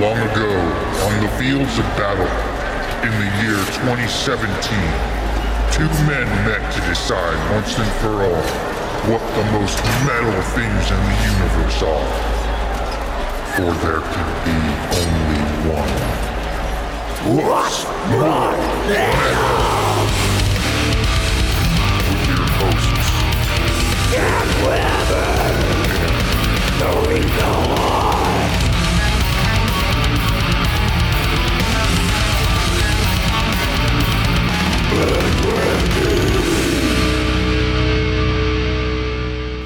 Long ago, on the fields of battle, in the year 2017, two men met to decide once and for all what the most metal things in the universe are. For there can be only one. What's more metal? With your hosts,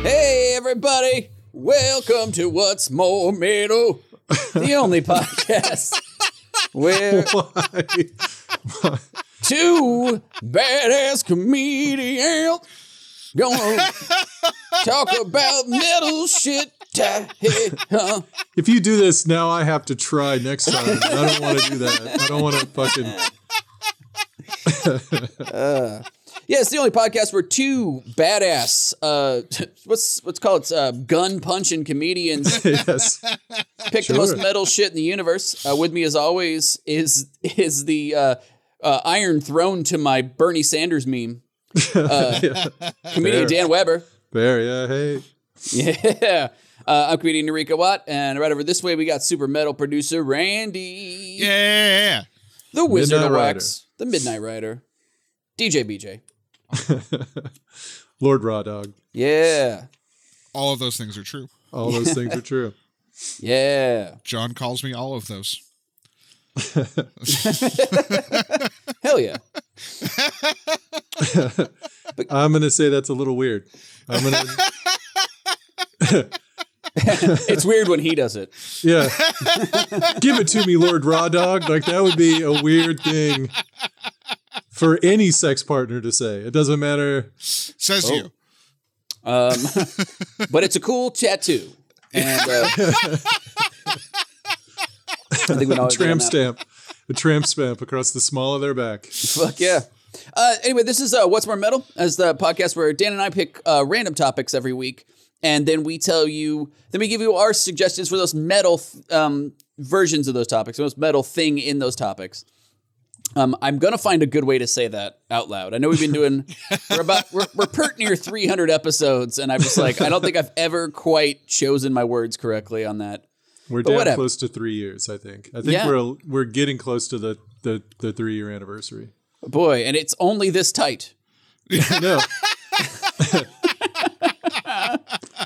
Hey, everybody! Welcome to What's More Metal, the only podcast where two badass comedians gonna talk about metal shit. Huh? If you do this now, I have to try next time. I don't want to do that. I don't want to fucking. Yeah, it's the only podcast where two badass, uh, what's what's called it's, uh, gun punching comedians yes. pick the most metal shit in the universe. Uh, with me, as always, is is the uh, uh, Iron Throne to my Bernie Sanders meme. Uh, comedian Fair. Dan Weber. There, yeah. Hey. Yeah. Uh, I'm comedian Narika Watt, and right over this way we got super metal producer Randy, Yeah. the Wizard Midnight of Rider. Wax, the Midnight Rider, DJ BJ. Lord Raw Dog. Yeah, All of those things are true. All those things are true. yeah, John calls me all of those. hell yeah. I'm going to say that's a little weird. I'm going to. It's weird when he does it. Yeah. Give it to me, Lord Raw Dog. Like, that would be a weird thing for any sex partner to say. It doesn't matter. Says Oh. you. Um, but it's a cool tattoo. And uh, I think we know Tramp stamp. A tramp stamp across the small of their back. Fuck yeah. Uh, anyway, this is uh, What's More Metal, as the podcast where Dan and I pick uh, random topics every week, and then we tell you, then we give you our suggestions for those metal um, versions of those topics, the most metal thing in those topics. Um, I'm gonna find a good way to say that out loud. I know we've been doing we're about we're, we're pert near 300 episodes, and I'm just like I don't think I've ever quite chosen my words correctly on that. We're But whatever. close to three years, I think. I think Yeah. we're we're getting close to the, the, the three year anniversary. Boy, and it's only this tight. No.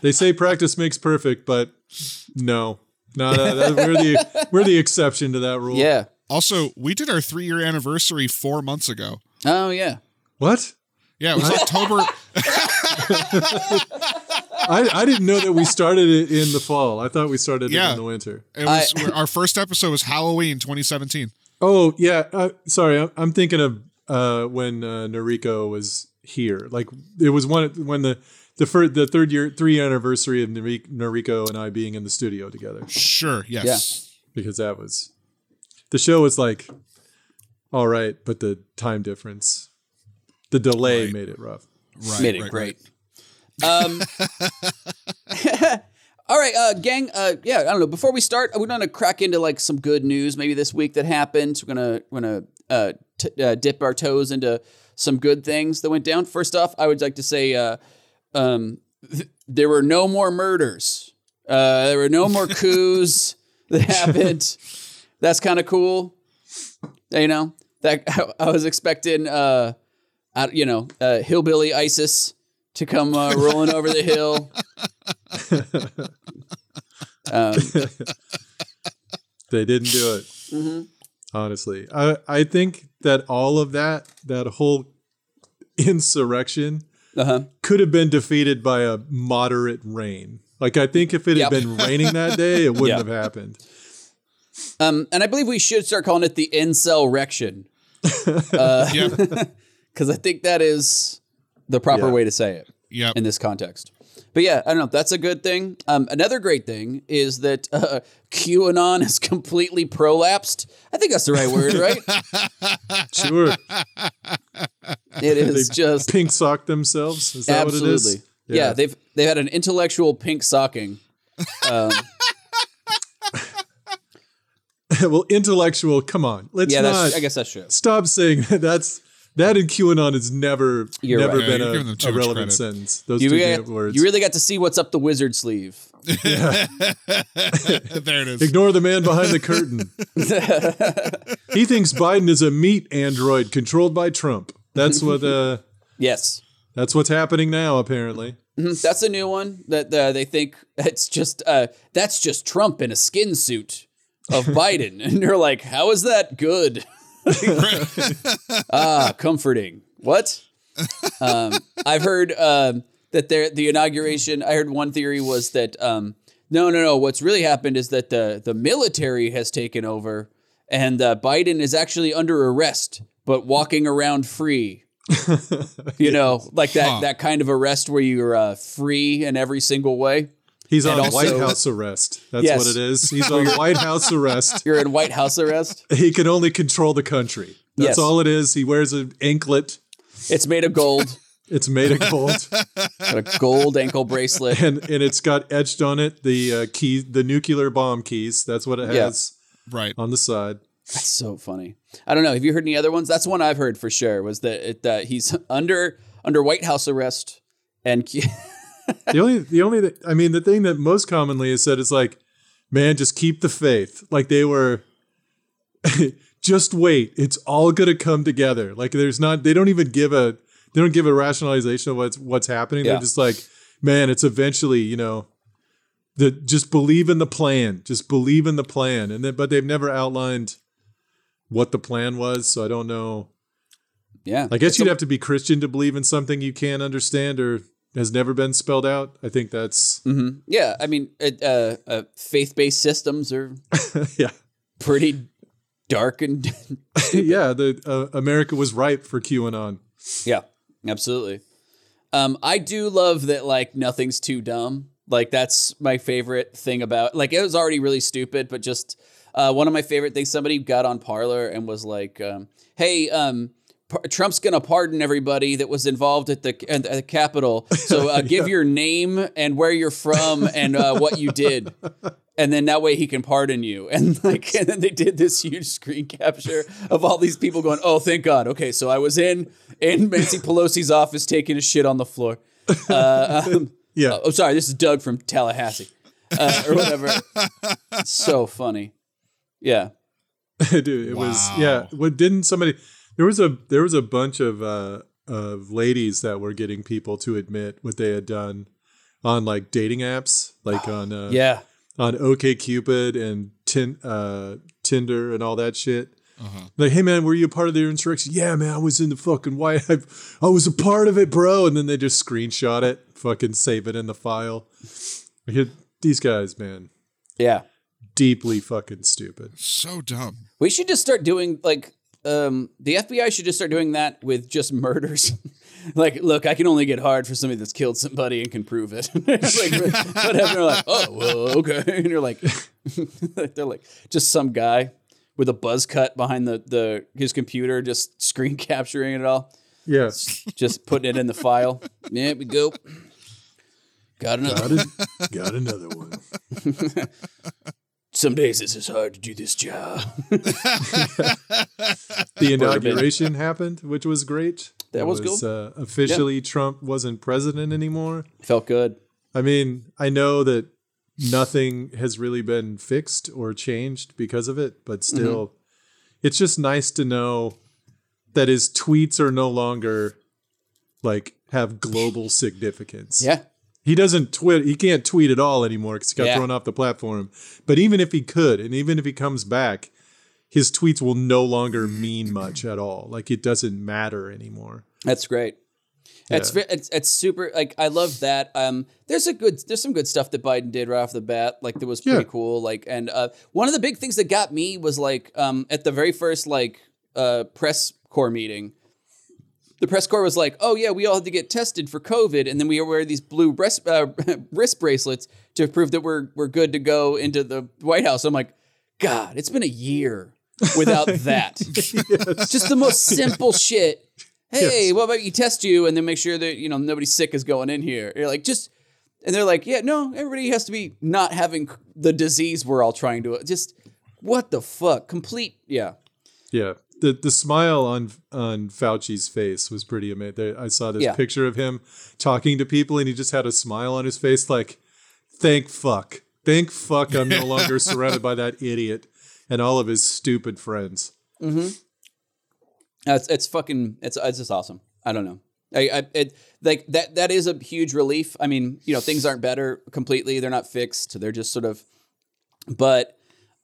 they say practice makes perfect, but no. No, no, that, we're the we're the exception to that rule. Yeah. Also, we did our three year anniversary four months ago. Oh yeah. What? Yeah, it was October. I, I didn't know that we started it in the fall. I thought we started it in the winter. It was our first episode was Halloween 2017. Oh yeah. Uh, sorry, I'm, I'm thinking of uh, when uh, Noriko was here. Like it was one when the the fir- the third year three anniversary of Nori- Noriko and I being in the studio together. Sure. Yes. because that was the show was like all right, but the time difference, the delay Right. made it rough. Right. made it right, great. Um, all right, uh, gang. Uh, yeah, I don't know. Before we start, we're gonna crack into like some good news maybe this week that happened. We're gonna we're gonna uh, t- uh, dip our toes into some good things that went down. First off, I would like to say uh, um, th- there were no more murders. Uh, there were no more coups that happened. That's kind of cool. You know that I was expecting. Uh, I, you know, uh, hillbilly ISIS to come uh, rolling over the hill. Um, They didn't do it. mhm. Honestly, I I think that all of that that whole insurrection uh-huh. could have been defeated by a moderate rain. Like I think if it had Yep. been raining that day, it wouldn't Yeah. have happened. Um, and I believe we should start calling it the incel rection. Uh, Yeah. Because I think that is the proper Yeah. way to say it Yep. in this context. But yeah, I don't know. That's a good thing. Um, another great thing is that uh, QAnon is completely prolapsed. I think that's the right word, right? Sure, It is just pink sock themselves. Is that what it absolutely. Yeah. they've they've had an intellectual pink socking. Um, well, intellectual. Come on, let's yeah, not. that's, I guess that's true. stop saying that. That's that and QAnon has never You're never right. Been you're a, giving them too a relevant credit. sentence. Those You, two really got, words. you really got to see what's up the wizard sleeve. Yeah. there it is. Ignore the man behind the curtain. he thinks Biden is a meat android controlled by Trump. That's what. Uh, yes. that's what's happening now. Apparently. Mhm. That's a new one that uh, they think it's just uh, that's just Trump in a skin suit of Biden, and you're like, how is that good? ah, comforting. What? Um, I've heard um, that there the inauguration. I heard one theory was that um, no, no, no. What's really happened is that the the military has taken over, and uh, Biden is actually under arrest, but walking around free. you know, like that Huh. that kind of arrest where you're uh, free in every single way. He's on also- White House arrest. That's Yes. what it is. He's on White House arrest. You're in White House arrest. He can only control the country. That's Yes. all it is. He wears an anklet. It's made of gold, It's made of gold, got a gold ankle bracelet. and and it's got etched on it the uh, key, the nuclear bomb keys. That's what it Yeah. has right. on the side. That's so funny. I don't know. Have you heard any other ones? That's one I've heard for sure. Was that it, that he's under under White House arrest and The only, the only, th- I mean, the thing that most commonly is said is like, man, just keep the faith. Like they were, just wait. It's all gonna come together. Like there's not, they don't even give a, they don't give a rationalization of what's what's happening. Yeah. They're just like, man, it's eventually, you know, the just believe in the plan. Just believe in the plan. And then, but they've never outlined what the plan was. So I don't know. yeah. I guess It's you'd a- have to be Christian to believe in something you can't understand or has never been spelled out. I think that's Mhm. Yeah, I mean, uh, uh, faith based systems are yeah, pretty dark and yeah. The uh, America was ripe for QAnon. yeah, absolutely. Um, I do love that like nothing's too dumb. Like that's my favorite thing about like it was already really stupid, but just uh, one of my favorite things. Somebody got on Parler and was like, um, "Hey, um, Par- Trump's gonna pardon everybody that was involved at the at the Capitol. So uh, give your name and where you're from and uh, what you did." and then that way he can pardon you. And like, and then they did this huge screen capture of all these people going, "Oh, thank God." Okay, so I was in in Nancy Pelosi's office taking a shit on the floor. Uh, um, Yeah, oh, sorry, this is Doug from Tallahassee uh, or whatever. so funny. Yeah. dude. It was yeah. What didn't somebody? There was a there was a bunch of uh, of ladies that were getting people to admit what they had done on like dating apps, like on uh, Yeah. on OK Cupid and tin, uh, Tinder and all that shit. Like, hey man, were you a part of the insurrection? Yeah, man, I was in the fucking White. I, I was a part of it, bro. And then they just screenshot it, fucking save it in the file. Like, these guys, man, Yeah. deeply fucking stupid. So dumb. We should just start doing like um the FBI should just start doing that with just murders. like, look, I can only get hard for somebody that's killed somebody and can prove it. Like, whatever. They're like, oh well, okay. And you're like, they're like, just some guy with a buzz cut behind the the his computer, just screen capturing it all, Yeah, just putting it in the file. Yeah, we go. Got another. got, it, got another one. Some days it's just hard to do this job. The inauguration happened, which was great. That It was cool. Uh, officially, Trump wasn't president anymore. Felt good. I mean, I know that nothing has really been fixed or changed because of it, but still, it's just nice to know that his tweets are no longer like have global significance. Yeah. He doesn't tweet, he can't tweet at all anymore because he got Yeah. thrown off the platform. But even if he could, and even if he comes back, his tweets will no longer mean much at all. Like it doesn't matter anymore. That's great. It's, Yeah. it's it's super like I love that. Um, there's a good there's some good stuff that Biden did right off the bat. Like that was pretty Yeah. cool. Like and uh, one of the big things that got me was like um at the very first like uh press corps meeting, the press corps was like, oh yeah, we all had to get tested for COVID, and then we wear these blue breast uh, wrist bracelets to prove that we're we're good to go into the White House. I'm like, God, it's been a year without that. Just the most simple shit. Hey, Yes. what about you test you and then make sure that you know nobody sick is going in here? You're like just, and they're like, yeah, no, everybody has to be not having the disease we're all trying to just what the fuck? Complete, yeah. Yeah. The the smile on on Fauci's face was pretty amazing. I saw this Yeah. picture of him talking to people and he just had a smile on his face like thank fuck. Thank fuck I'm no longer surrounded by that idiot and all of his stupid friends. Uh, It's it's fucking it's it's just awesome. I don't know. I, I it like that that is a huge relief. I mean, you know, things aren't better completely. They're not fixed. They're just sort of but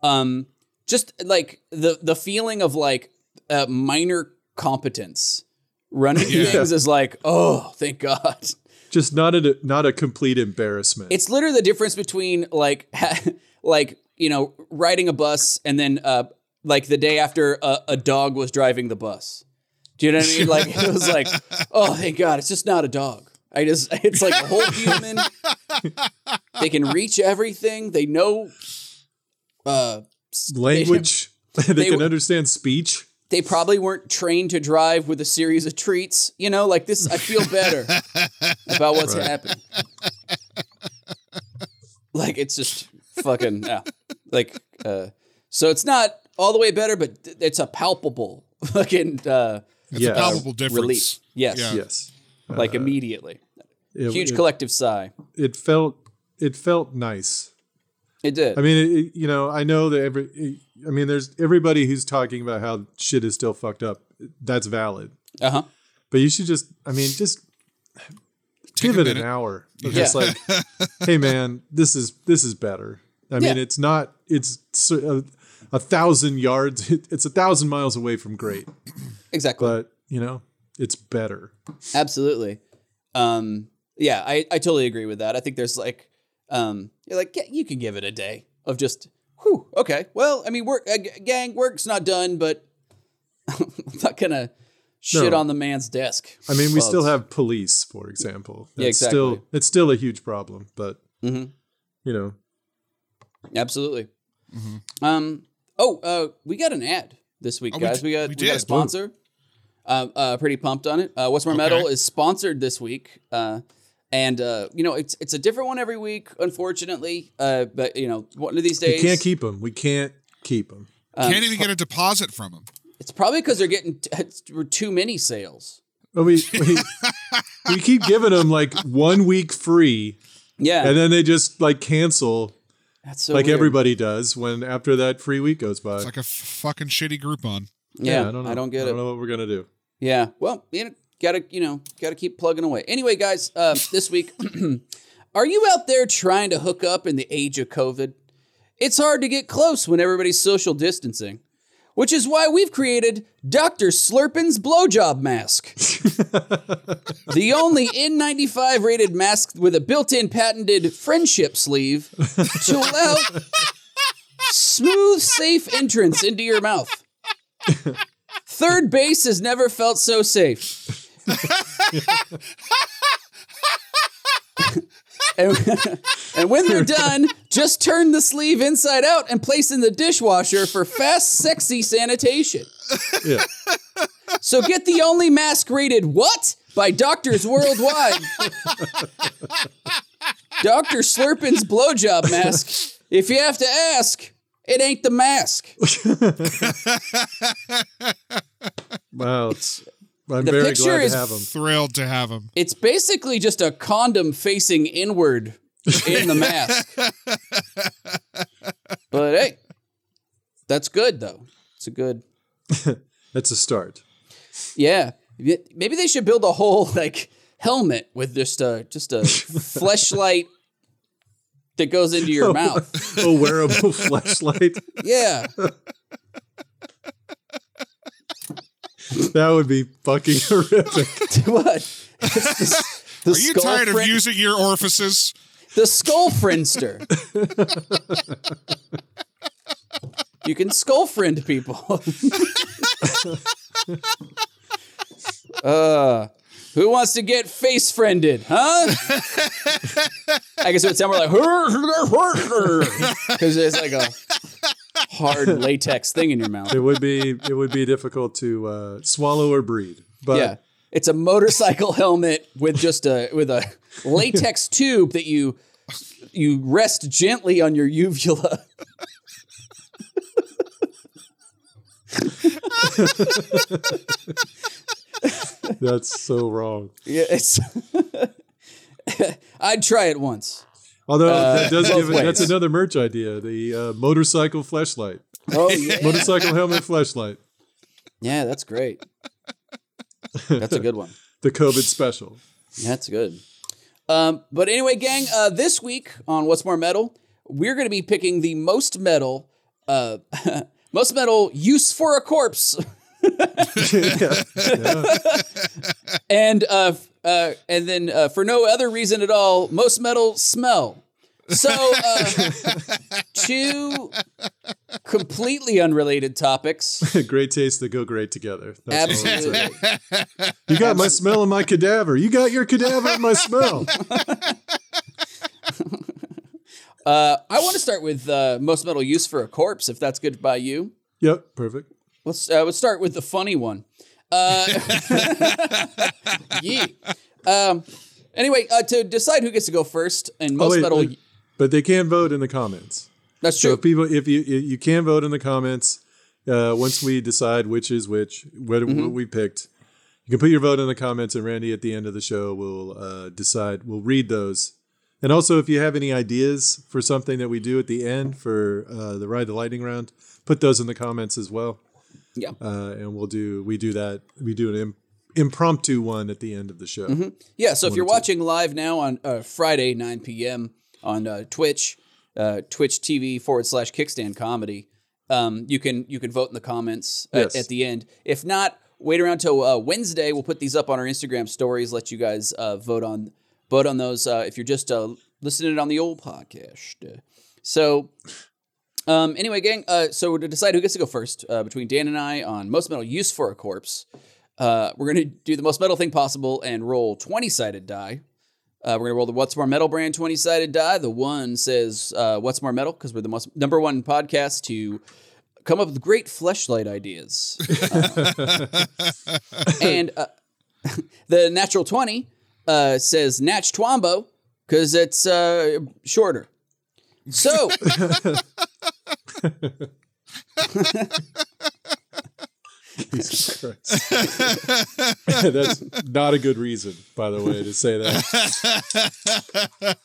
um just like the the feeling of like uh, minor competence running Yeah. things is like, "Oh, thank God." Just not a not a complete embarrassment. It's literally the difference between like like, you know, riding a bus and then uh like the day after a, a dog was driving the bus. Do you know what I mean? Like it was like, oh thank God, it's just not a dog. I just it's like a whole human. they can reach everything. They know uh s- they- Language they, they can were- understand speech. They probably weren't trained to drive with a series of treats. You know, like this I feel better about what's happening. Like it's just fucking yeah. Like uh so it's not all the way better, but it's a palpable fucking uh It's Yeah. a palpable difference. relief. Yes. Yeah. Yes. Like immediately. It, Huge it, collective sigh. it felt it felt nice. It did. I mean, it, it- you know, I know that every. I mean, there's everybody who's talking about how shit is still fucked up. That's valid, uh-huh. but you should just. I mean, just Take give a it an hour. Yeah. Just like, hey man, this is this is better. I mean, Yeah. it's not. It's a, a thousand yards. It's a thousand miles away from great, Exactly. but you know, it's better. Absolutely. Um, yeah, I, I totally agree with that. I think there's like, um, you're like, yeah, you can give it a day of just, whew, okay. Well, I mean, work, uh, gang, work's not done, but I'm not gonna shit No. on the man's desk. I mean, we still have police, for example. Yeah, That's Still, exactly. it's still a huge problem, but Mhm. you know, Absolutely. Um. Oh, uh, we got an ad this week, Oh, we guys. d- We, got we we, got a did. sponsor. Uh, uh, pretty pumped on it. Uh, What's More Okay. Metal is sponsored this week. Uh, and uh, you know, it's it's a different one every week, unfortunately. Uh, but you know, one of these days, we can't keep them. We can't keep them. um, Can't even get a deposit from them. It's probably because they're getting t- too many sales. But we we, we keep giving them like one week free, Yeah, and then they just like cancel that's so like weird. everybody does when after that free week goes by. It's like a f- fucking shitty Groupon. Yeah, I don't know. I don't get I it. don't know what we're gonna do. Yeah. Well, you know, gotta you know gotta keep plugging away. Anyway, guys, uh, this week, are you out there trying to hook up in the age of COVID? It's hard to get close when everybody's social distancing, which is why we've created Dr. Slurpin's blowjob mask, the only N95 rated mask with a built-in patented friendship sleeve to allow smooth, safe entrance into your mouth. Third base has never felt so safe. and, and when they're done, just turn the sleeve inside out and place in the dishwasher for fast, sexy sanitation. Yeah. So get the only mask rated what? By doctors worldwide. Dr. Slurpin's blowjob mask. If you have to ask, it ain't the mask. Wow. I'm the very picture glad is- to have them. Thrilled to have him. It's basically just a condom facing inward in the mask. but hey, that's good though. It's a good. That's a start. Yeah, maybe they should build a whole like helmet with just a just a fleshlight that goes into your mouth. A wearable fleshlight. Yeah, That would be fucking horrific. what? It's the, the Are you skull tired of using your orifices? the skull friendster? you can skull friend people. uh, who wants to get face friended, huh? I guess it would sound more like because it's like a hard latex thing in your mouth. It would be it would be difficult to uh, swallow or breathe. But yeah, it's a motorcycle helmet with just a with a latex tube that you you rest gently on your uvula. That's so wrong. Yeah, it's. I'd try it once. Although Uh, that does give it, that's another merch idea. The uh, motorcycle fleshlight, Oh yeah, motorcycle helmet fleshlight, yeah, that's great. That's a good one. the COVID special. That's good. Um, but anyway, gang, uh, this week on What's More Metal, we're going to be picking the most metal, uh, most metal use for a corpse, and uh, uh, and then uh, for no other reason at all, most metal smell. So, uh, two completely unrelated topics. great taste that go great together. That's all I'm saying. Absolutely. You got my smell and my cadaver. You got your cadaver and my smell. Uh, I want to start with uh, most metal use for a corpse, if that's good by you. Yep, perfect. Let's uh, let's start with the funny one. Uh, yeah. Um, anyway, uh, to decide who gets to go first, and most Oh, wait, metal. wait. But they can't vote in the comments. That's So true. if people, if you you you can vote in the comments, uh, once we decide which is which, what, Mm-hmm. what we picked, you can put your vote in the comments, and Randy at the end of the show will uh, decide. We'll read those, and also if you have any ideas for something that we do at the end for uh, the ride the lightning round, put those in the comments as well. Yeah. uh, and we'll do we do that we do an im- impromptu one at the end of the show. Mm-hmm. yeah. So if you're watching live now on uh, Friday 9 p.m. on uh, Twitch, uh, Twitch TV forward slash Kickstand Comedy, um, you can you can vote in the comments at, Yes. at the end. If not, wait around till uh, Wednesday. We'll put these up on our Instagram stories. Let you guys uh, vote on vote on those. Uh, if you're just uh, listening on the old podcast. So Um, anyway, gang, uh, so to decide who gets to go first uh, between Dan and I on most metal use for a corpse, uh, we're going to do the most metal thing possible and roll 20 sided die. Uh, we're going to roll the What's More Metal brand 20 sided die. The one says uh, What's More Metal because we're the most number one podcast to come up with great fleshlight ideas. Uh, and the natural 20 uh, says Natch Twombo because it's shorter. So. Jesus Christ. That's not a good reason, by the way, to say that.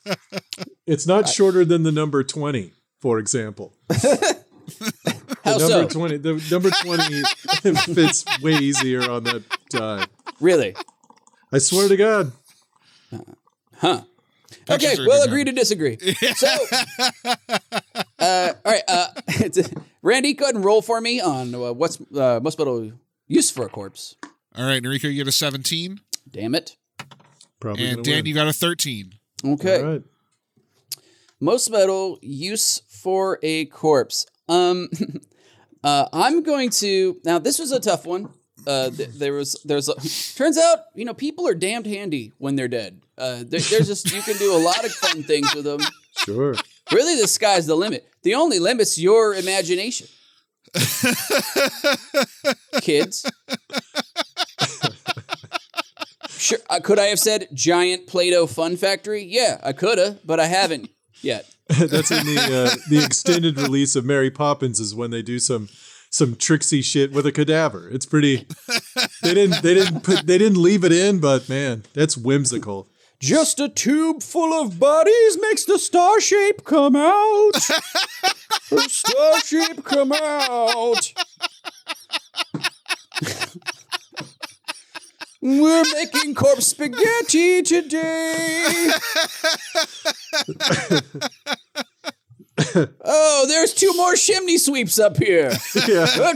It's not shorter than the number 20, for example. How the number so? 20, the number 20 fits way easier on that die. Really? I swear to God. Uh, huh. Okay, Pictures are we'll agree to disagree. So, uh, all right, uh, Randy, go ahead and roll for me on uh, what's uh, most metal use for a corpse. All right, Enrico, you get a 17. Damn it. Probably And Dan, win. you got a 13. Okay. All right. Most metal use for a corpse. Um, uh, I'm going to now. This was a tough one. Uh, th- there was there's a, turns out you know people are damned handy when they're dead. Uh, there, there's just you can do a lot of fun things with them. Sure. Really, the sky's the limit. The only limit's your imagination. Kids. Sure. Uh, could I have said giant Play-Doh fun factory? Yeah, I coulda, but I haven't yet. That's in the uh, the extended release of Mary Poppins is when they do some some tricksy shit with a cadaver. It's pretty. They didn't they didn't put they didn't leave it in, but man, that's whimsical. Just a tube full of bodies makes the star shape come out. the star shape come out. We're making corpse spaghetti today. oh, there's two more chimney sweeps up here. Yeah, uh,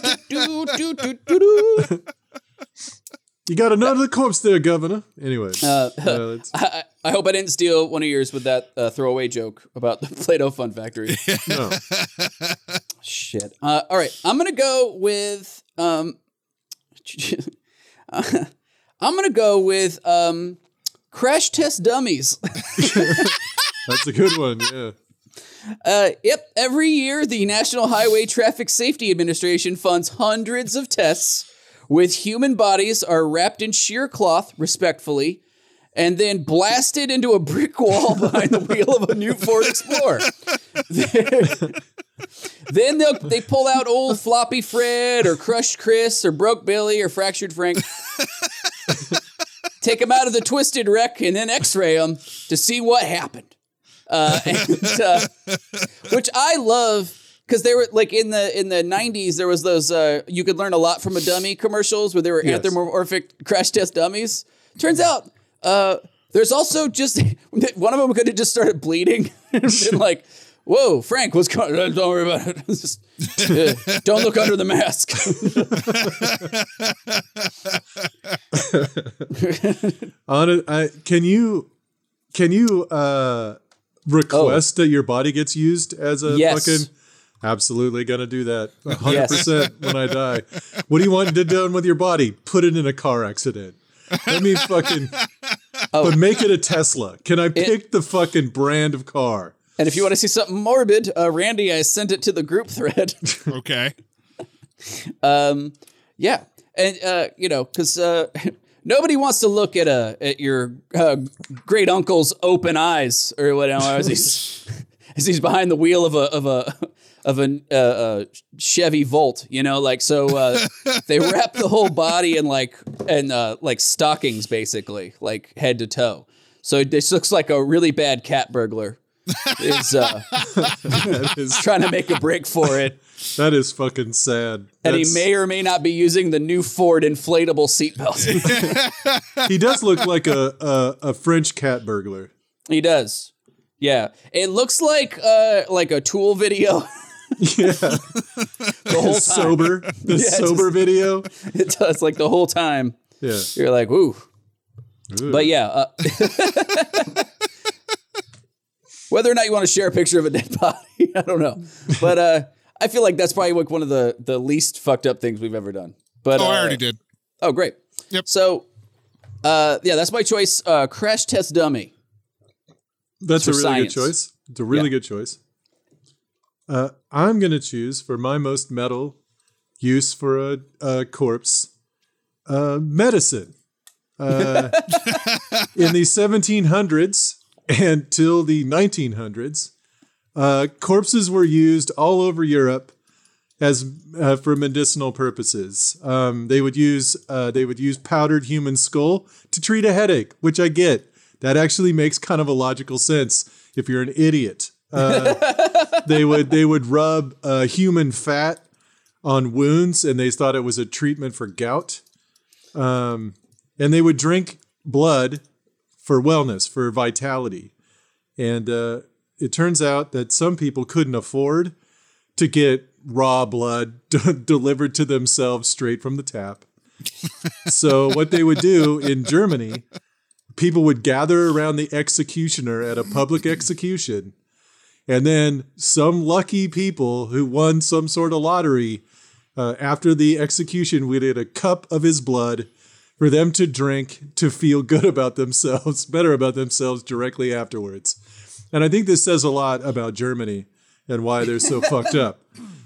You got another corpse there, Governor. Anyway, Uh, uh, I, I hope I didn't steal one of yours with that uh, throwaway joke about the Play-Doh Fun Factory. no. Shit. Uh, all right, I'm gonna go with um. I'm gonna go with um, crash test dummies. That's a good one. Yeah. Uh, yep. Every year, the National Highway Traffic Safety Administration funds hundreds of tests with human bodies are wrapped in sheer cloth, respectfully, and then blasted into a brick wall behind the wheel of a new Ford Explorer. Then they they pull out old floppy Fred or crushed Chris or broke Billy or fractured Frank. Take them out of the twisted wreck and then X-ray them to see what happened. Uh, and, uh, which I love because they were like in the in the 90s there was those uh, you could learn a lot from a dummy commercials where there were Yes. anthropomorphic crash test dummies turns out uh, there's also just one of them could have just started bleeding and been like whoa frank what's going on don't worry about it just, uh, don't look under the mask On I, can you can you uh, request that your body gets used as a Oh. Yes. fucking? Absolutely gonna do that. hundred percent when I die. What do you want to done with your body? Put it in a car accident. Let me fucking. Oh. But make it a Tesla. Can I pick the fucking brand of car? and if you want to see something morbid uh, randy i sent it to the group thread Okay. Um, yeah, and uh, you know, because uh, nobody wants to look at a at your uh, great uncle's open eyes or whatever as he's as he's behind the wheel of a of a of a, uh, uh, Chevy Volt. You know, like so uh, they wrap the whole body in like and uh, like stockings, basically, like head to toe. So this looks like a really bad cat burglar. is uh, is trying to make a break for it. that is fucking sad. And he may or may not be using the new Ford inflatable seatbelt. he does look like a, a a French cat burglar. he does. Yeah. It looks like uh like a tool video Yeah, the whole sober the Yeah, sober just- video. It does like the whole time. Yeah, You're like, woo. Ooh. But yeah, uh, whether or not you want to share a picture of a dead body, I don't know. But uh I feel like that's probably like one of the the least fucked up things we've ever done. But Oh, I uh, already did. Oh, great. Yep. So uh yeah, that's my choice. Uh crash test dummy. That's a really science. good choice. It's a really Yeah. good choice. Uh, I'm going to choose for my most metal use for a, a corpse uh, medicine. Uh, in the 1700s until the 1900s, uh, corpses were used all over Europe as uh, for medicinal purposes. Um, they would use uh, they would use powdered human skull to treat a headache, which I get. That actually makes kind of a logical sense if you're an idiot. Uh, they would they would rub uh, human fat on wounds, and they thought it was a treatment for gout. Um, and they would drink blood for wellness, for vitality. And uh, it turns out that some people couldn't afford to get raw blood d- delivered to themselves straight from the tap. so what they would do in Germany, people would gather around the executioner at a public execution, and then some lucky people who won some sort of lottery uh, after the execution we did a cup of his blood for them to drink to feel good about themselves, better about themselves directly afterwards. And I think this says a lot about Germany and why they're so fucked up.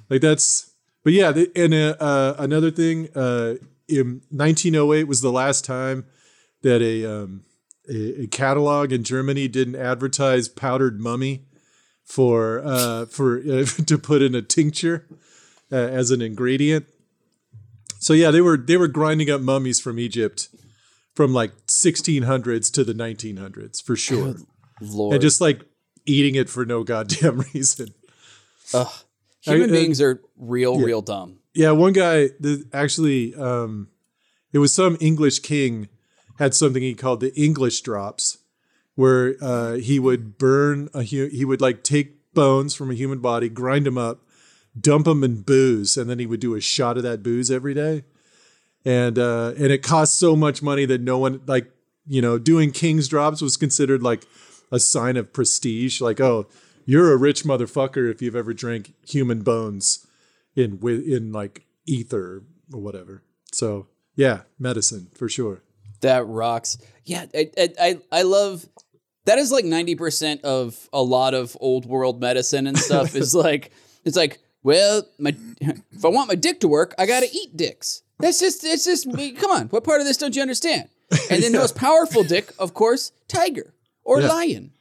Like that's, but yeah. And uh, uh, another thing, uh, in 1908 was the last time that a um, a, a catalog in Germany didn't advertise powdered mummy for uh, for uh, to put in a tincture uh, as an ingredient. So yeah, they were they were grinding up mummies from Egypt from like 1600s to the 1900s for sure, Lord. and just like eating it for no goddamn reason. Ugh. Human I- uh, beings are real, real dumb. Yeah, one guy the, actually, um, it was some English king had something he called the English drops, where uh, he would burn a hu- he would like take bones from a human body, grind them up, dump them in booze, and then he would do a shot of that booze every day, and uh, and it cost so much money that no one like you know doing king's drops was considered like a sign of prestige, like oh you're a rich motherfucker if you've ever drank human bones in in like ether or whatever. So yeah, medicine for sure. That rocks. Yeah, I, I, I love that is like 90% of a lot of old world medicine and stuff is like, it's like, well, my, if I want my dick to work, I got to eat dicks. That's just, it's just, come on, what part of this don't you understand? And then the most powerful dick, of course, tiger or Yeah. lion.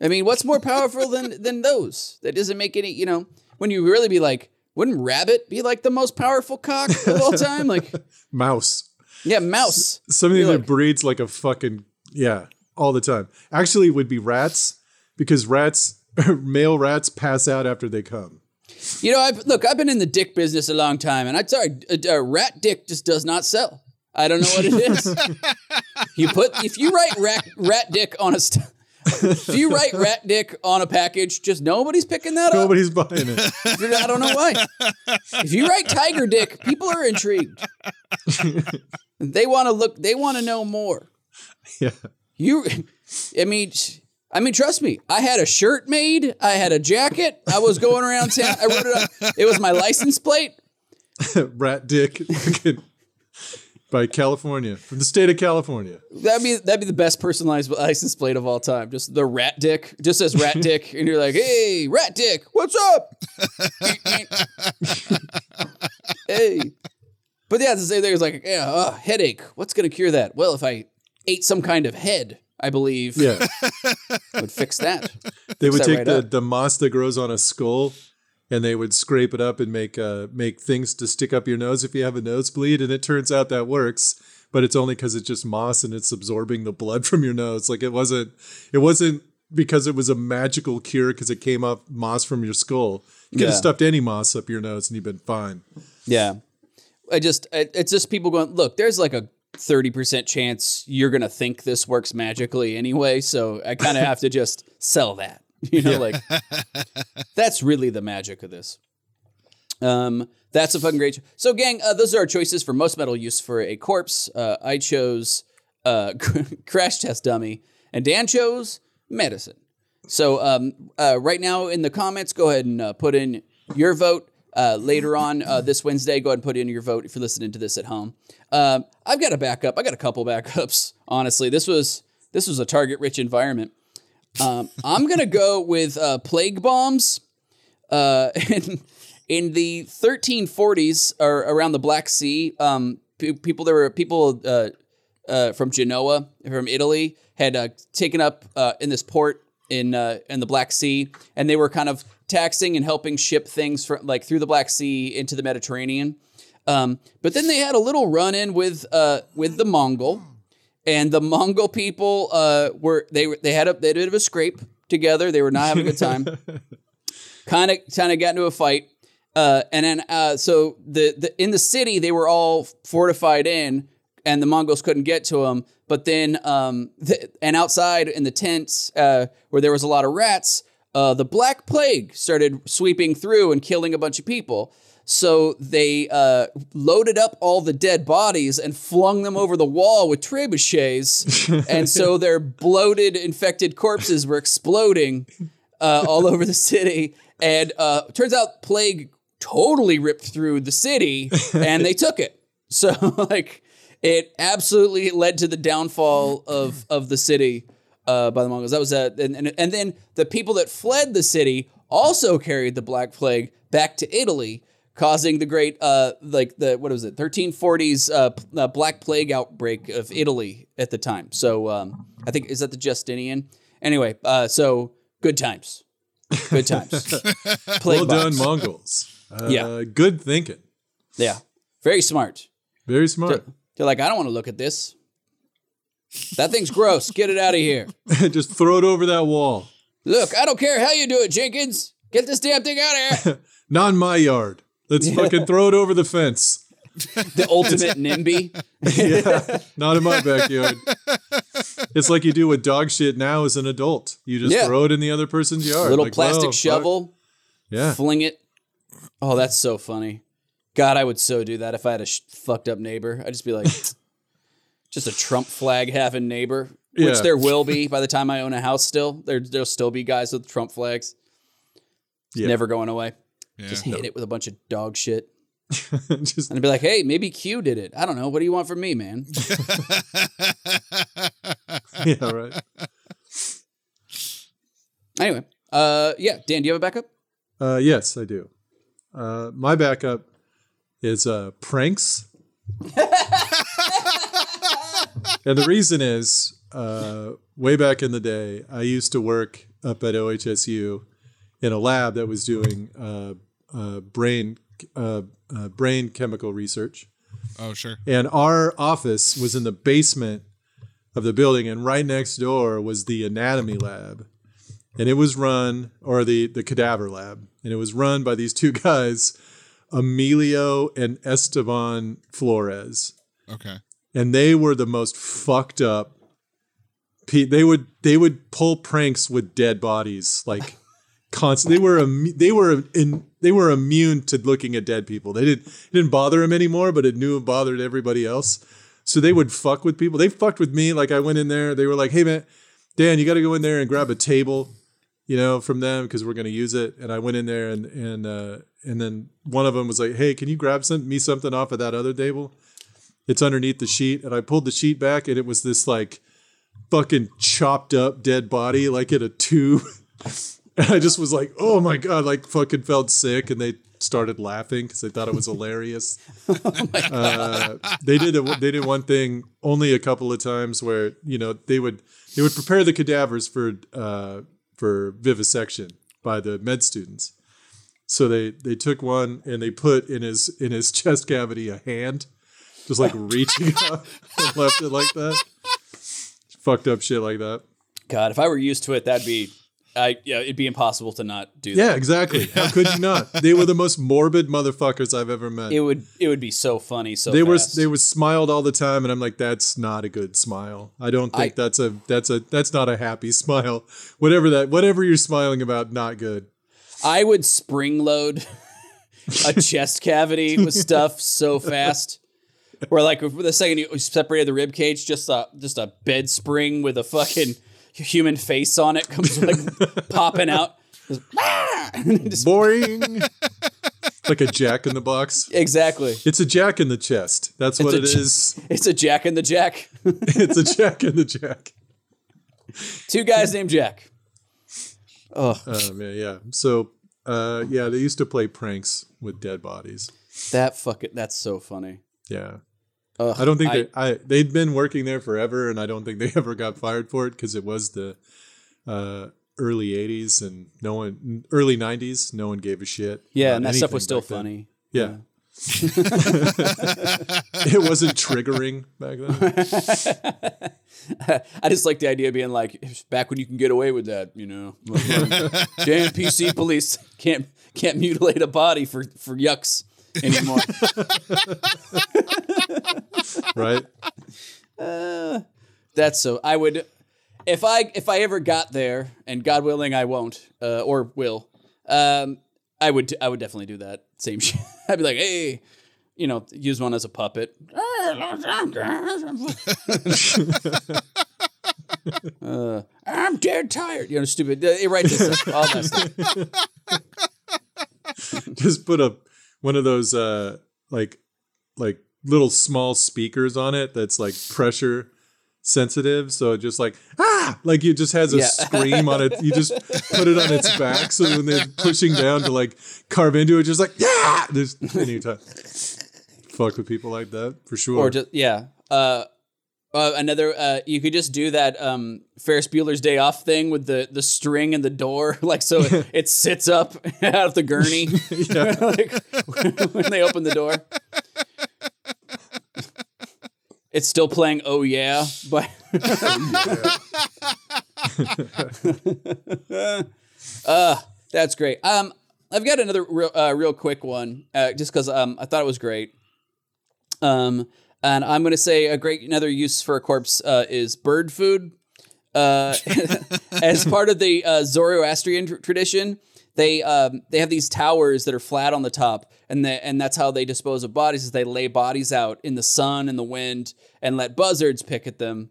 I mean, what's more powerful than than those? That doesn't make any, you know, when you really be like, wouldn't rabbit be like the most powerful cock of all time? Like, Mouse. yeah, mouse. Something that like- breeds like a fucking yeah, all the time. Actually, it would be rats because rats, male rats, pass out after they come. You know, I've, look, I've been in the dick business a long time, and I'm sorry, a, a rat dick just does not sell. I don't know what it is. you put if you write rat rat dick on a st- if you write rat dick on a package, just nobody's picking that up. Nobody's buying it. I don't know why. If you write tiger dick, people are intrigued. they want to look. They want to know more. yeah, You, I mean, I mean, trust me. I had a shirt made. I had a jacket. I was going around town. I wrote it up. It was my license plate. rat dick by California from the state of California. That'd be that'd be the best personalized license plate of all time. Just the rat dick. Just says rat dick, and you're like, "Hey, rat dick, what's up?" hey, but yeah, it's the same thing. It's like, yeah, uh, headache. What's gonna cure that? Well, if I ate some kind of head, I believe, Yeah, would fix that. they would that take right the, up. the moss that grows on a skull. And they would scrape it up and make uh, make things to stick up your nose if you have a nosebleed, and it turns out that works. But it's only because it's just moss and it's absorbing the blood from your nose. Like it wasn't, it wasn't because it was a magical cure because it came off moss from your skull. You could have stuffed any moss up your nose and you've been fine. Yeah. I just, it's just people going, look, there's like a 30% chance you're going to think this works magically anyway. So I kind of have to just sell that. You know, like that's really the magic of this. Um, that's a fucking great. So, gang, uh, those are our choices for most metal use for a corpse. Uh, I chose uh, crash test dummy, and Dan chose medicine. So, um, uh, right now in the comments, go ahead and uh, put in your vote. Uh, later on uh, this Wednesday, go ahead and put in your vote if you're listening to this at home. Um, I've got a backup. I got a couple backups. Honestly, this was this was a target-rich environment. Um, I'm gonna go with uh, plague bombs. Uh, in, in the 1340s or around the Black Sea, um, pe- people there were people uh, uh, from Genoa, from Italy, had uh, taken up uh, in this port in uh, in the Black Sea, and they were kind of taxing and helping ship things from like through the Black Sea into the Mediterranean. Um, but then they had a little run in with uh, with the Mongol, and the Mongol people uh, were they they had a they had a bit of a scrape together. They were not having a good time. kind of kind of got into a fight. Uh, and then uh, so the, the in the city they were all fortified in, and the Mongols couldn't get to them. But then um, the, and outside in the tents uh, where there was a lot of rats, uh, the Black Plague started sweeping through and killing a bunch of people. So they uh, loaded up all the dead bodies and flung them over the wall with trebuchets, and so their bloated, infected corpses were exploding uh, all over the city. And uh, turns out plague totally ripped through the city, and they took it. So like it absolutely led to the downfall of of the city uh, by the Mongols. That was a and, and and then the people that fled the city also carried the Black Plague back to Italy. Causing the great, uh, like the what was it, 1340s uh, p- uh, Black Plague outbreak of Italy at the time. So um, I think is that the Justinian. Anyway, uh, so good times, good times. Plague well done. Mongols. Uh, Yeah. Good thinking. Yeah, very smart. Very smart. They're like, I don't want to look at this. That thing's gross. Get it out of here. Just throw it over that wall. Look, I don't care how you do it, Jenkins. Get this damn thing out of here. Not in my yard. Let's fucking throw it over the fence. The ultimate NIMBY. Yeah, not in my backyard. It's like you do with dog shit now as an adult. You just Yeah. throw it in the other person's yard. Little Like, plastic whoa, fuck. shovel. Yeah. Fling it. Oh, that's so funny. God, I would so do that if I had a sh- fucked up neighbor. I'd just be like, just a Trump flag having neighbor, which Yeah. there will be by the time I own a house. Still, there there'll still be guys with Trump flags. Yeah. never going away. Yeah. Just hit it with a bunch of dog shit. just And I'd be like, hey, maybe Q did it. I don't know. What do you want from me, man? yeah, right. Anyway, uh, yeah, Dan, do you have a backup? Uh, yes, I do. Uh, my backup is uh, pranks. and the reason is uh, way back in the day, I used to work up at OHSU in a lab that was doing uh, uh, brain uh, uh, brain chemical research, Oh, sure. and our office was in the basement of the building, and right next door was the anatomy lab, and it was run or the the cadaver lab, and it was run by these two guys, Emilio and Esteban Flores Okay. and they were the most fucked up. pe- They would they would pull pranks with dead bodies like constant. They were immu- they were in they were immune to looking at dead people. They didn't it didn't bother them anymore, but it knew it bothered everybody else. So they would fuck with people. They fucked with me. Like I went in there. They were like, "Hey man, Dan, you got to go in there and grab a table." you know, from them because we're going to use it. And I went in there and and uh, and then one of them was like, "Hey, can you grab some me something off of that other table? It's underneath the sheet." And I pulled the sheet back, and it was this like fucking chopped up dead body, like in a tube. and I just was like, "Oh my god!" Like fucking felt sick, and they started laughing because they thought it was hilarious. uh, they did a, they did one thing only a couple of times where you know they would they would prepare the cadavers for uh, for vivisection by the med students. So they they took one and they put in his in his chest cavity a hand, just like reaching up and left it like that. Fucked up shit like that. God, if I were used to it, that'd be, I yeah, it'd be impossible to not do that. Yeah, exactly. How could you not? They were the most morbid motherfuckers I've ever met. It would it would be so funny. So they were they were smiled all the time, and I'm like, that's not a good smile. I don't think I- that's a that's a that's not a happy smile. Whatever that whatever you're smiling about, not good. I would spring load a chest cavity with stuff so fast. Where like the second you separated the rib cage, just a just a bed spring with a fucking human face on it comes like popping out. Just, "Ah!" Just- Boring. like a jack in the box. exactly. It's a jack in the chest. That's what a it j- is. It's a jack in the jack. it's a jack in the jack. Two guys named Jack. Oh, Oh man, yeah. So uh yeah, they used to play pranks with dead bodies. that fucking that's so funny. Yeah. Ugh, I don't think I- they I they'd been working there forever and I don't think they ever got fired for it because it was the uh early 80s and no one early 90s no one gave a shit Yeah, and that stuff was still then. funny. yeah, it wasn't triggering back then I just like the idea of being like, "It's back when you can get away with that, you know. JNPC police can't can't mutilate a body for for yucks anymore. right That's so. I would, if I if I ever got there, and God willing, I won't, uh, or will. Um, I would I would definitely do that same shit. I'd be like, hey, you know, use one as a puppet. uh, I'm dead tired. You know, stupid. It writes this all that stuff. just put a one of those uh like like little small speakers on it that's like pressure sensitive so it just like ah like it just has a Yeah. scream on it you just put it on its back so when they're pushing down to like carve into it just like yeah there's anytime fuck with people like that for sure or just yeah. Uh, uh, another uh, you could just do that um, Ferris Bueller's Day Off thing with the the string and the door, like so it, it sits up out of the gurney like, when they open the door. It's still playing "Oh Yeah," but uh, that's great. Um, I've got another real, uh, real quick one, uh, just because um, I thought it was great. Um, and I'm going to say a great another use for a corpse uh, is bird food. Uh, as part of the uh, Zoroastrian tr- tradition, they um, they have these towers that are flat on the top, and the, and that's how they dispose of bodies. Is they lay bodies out in the sun and the wind, and let buzzards pick at them.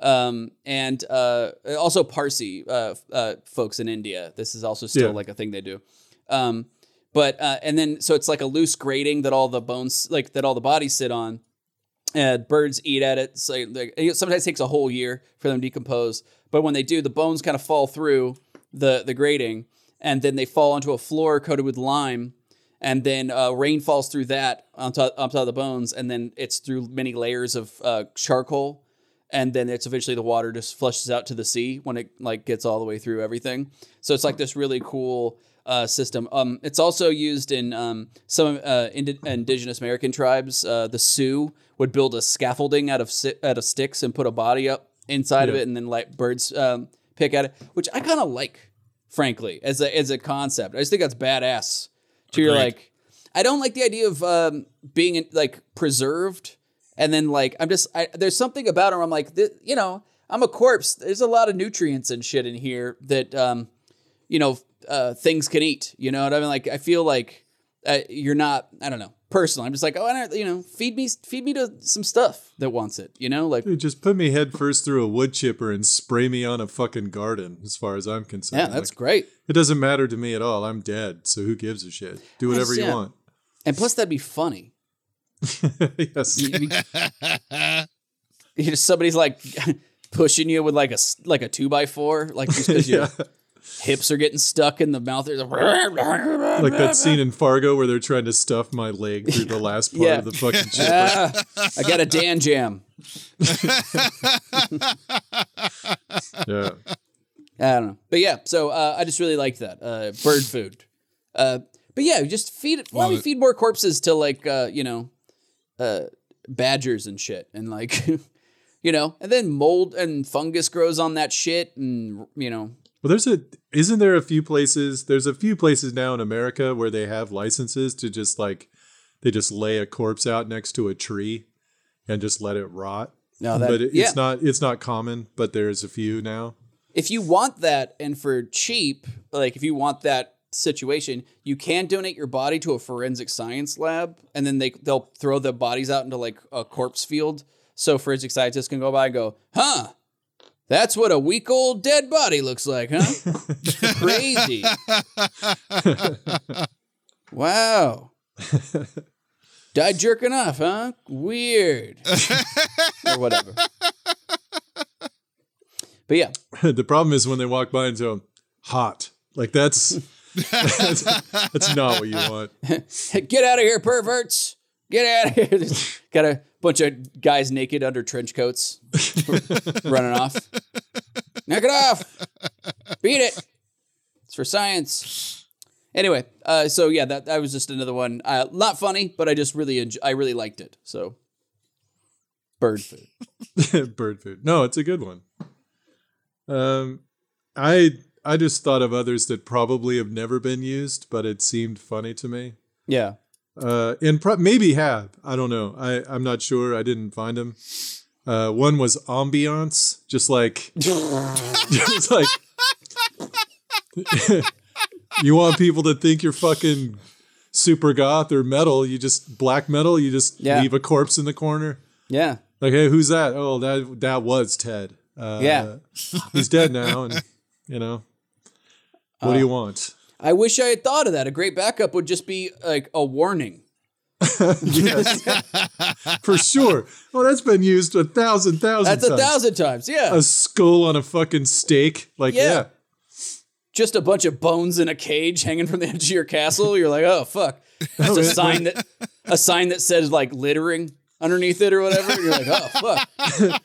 Um, and uh, also Parsi uh, uh, folks in India. This is also still Yeah. like a thing they do. Um, but uh, and then so it's like a loose grating that all the bones like that all the bodies sit on. And birds eat at it. So like, it sometimes takes a whole year for them to decompose. But when they do, the bones kind of fall through the the grating, and then they fall onto a floor coated with lime. And then uh, rain falls through that on top, on top of the bones, and then it's through many layers of uh, charcoal, and then it's eventually the water just flushes out to the sea when it like gets all the way through everything. So it's like this really cool uh, system. Um, it's also used in um, some uh, indi- indigenous American tribes. Uh, the Sioux would build a scaffolding out of si- out of sticks and put a body up inside of it, and then let birds um, pick at it, which I kind of like, frankly, as a as a concept. I just think that's badass. To you're like, I don't like the idea of um, being like preserved, and then like I'm just I, there's something about it. Where I'm like, th- you know, I'm a corpse. There's a lot of nutrients and shit in here that um, you know, uh, things can eat. You know what I mean? Like I feel like uh, you're not. I don't know. Personally, I'm just like, oh, I don't, you know, feed me, feed me to some stuff that wants it. You know, like Dude, just put me head first through a wood chipper and spray me on a fucking garden. As far as I'm concerned, yeah, that's Like, great. it doesn't matter to me at all. I'm dead, so who gives a shit? Do whatever you yeah. want. And plus, that'd be funny. yes. You, you- you just somebody's like pushing you with like a like a two by four, like just because Yeah. Hips are getting stuck in the mouth. There's a- like that scene in Fargo where they're trying to stuff my leg through the last part Yeah. of the fucking chipper. Ah, I got a Dan jam. yeah. I don't know, but yeah. So uh, I just really liked that uh, bird food. Uh, but yeah, just feed it. Why don't we feed more corpses to like uh, you know, uh, badgers and shit, and like you know, and then mold and fungus grows on that shit, and you know, Well, there's a isn't there a few places? There's a few places now in America where they have licenses to just like they just lay a corpse out next to a tree and just let it rot. no, that but it, yeah. it's not it's not common. But there's a few now. if you want that and for cheap, like if you want that situation, you can donate your body to a forensic science lab and then they they'll throw the bodies out into like a corpse field. So forensic scientists can go by and go, huh? That's what a week old dead body looks like, huh? Crazy. wow. Died jerking off, huh? Weird. or whatever. But yeah, the problem is when they walk by and go hot. Like that's that's, that's not what you want. Get out of here, perverts! Get out of here! Got a bunch of guys naked under trench coats running off. Knock it off! Beat it! It's for science. Anyway, uh, so yeah, that that was just another one. Uh, not funny, but I just really enj- I really liked it. So, bird food. Bird food. No, it's a good one. Um, I I just thought of others that probably have never been used, but it seemed funny to me. Yeah, Uh, and pro- maybe have. I don't know. I I'm not sure. I didn't find them. Uh, one was ambiance, just like just like you want people to think you're fucking super goth or metal. You just black metal. You just Yeah. leave a corpse in the corner. yeah, Like, hey, who's that? Oh, that that was Ted. Uh, Yeah. he's dead now, and you know, what do you want? I wish I had thought of that. A great backup would just be like a warning. yes, for sure. Well, that's been used a thousand thousand. That's a thousand times. Yeah, A skull on a fucking stake. Like, Yeah. yeah, just a bunch of bones in a cage hanging from the edge of your castle. You're like, oh fuck. Just a sign that a sign that says like littering underneath it or whatever. You're like, oh fuck.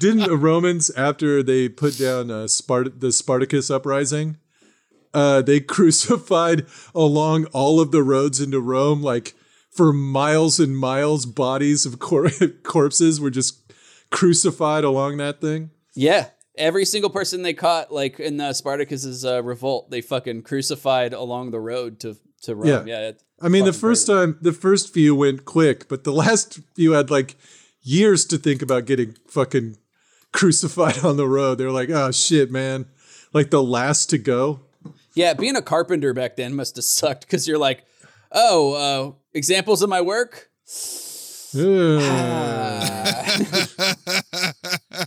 Didn't the Romans after they put down uh, Spart- the Spartacus uprising? Uh, they crucified along all of the roads into Rome, like for miles and miles. Bodies of cor- corpses were just crucified along that thing. Yeah. Every single person they caught, like in uh, Spartacus's uh, revolt, they fucking crucified along the road to to Rome. Yeah. Yeah. I mean, the first crazy. time, the first few went quick, but the last few had like years to think about getting fucking crucified on the road. They're like, oh shit, man. Like the last to go. Yeah, being a carpenter back then must have sucked because you're like, oh, uh, examples of my work. Ugh.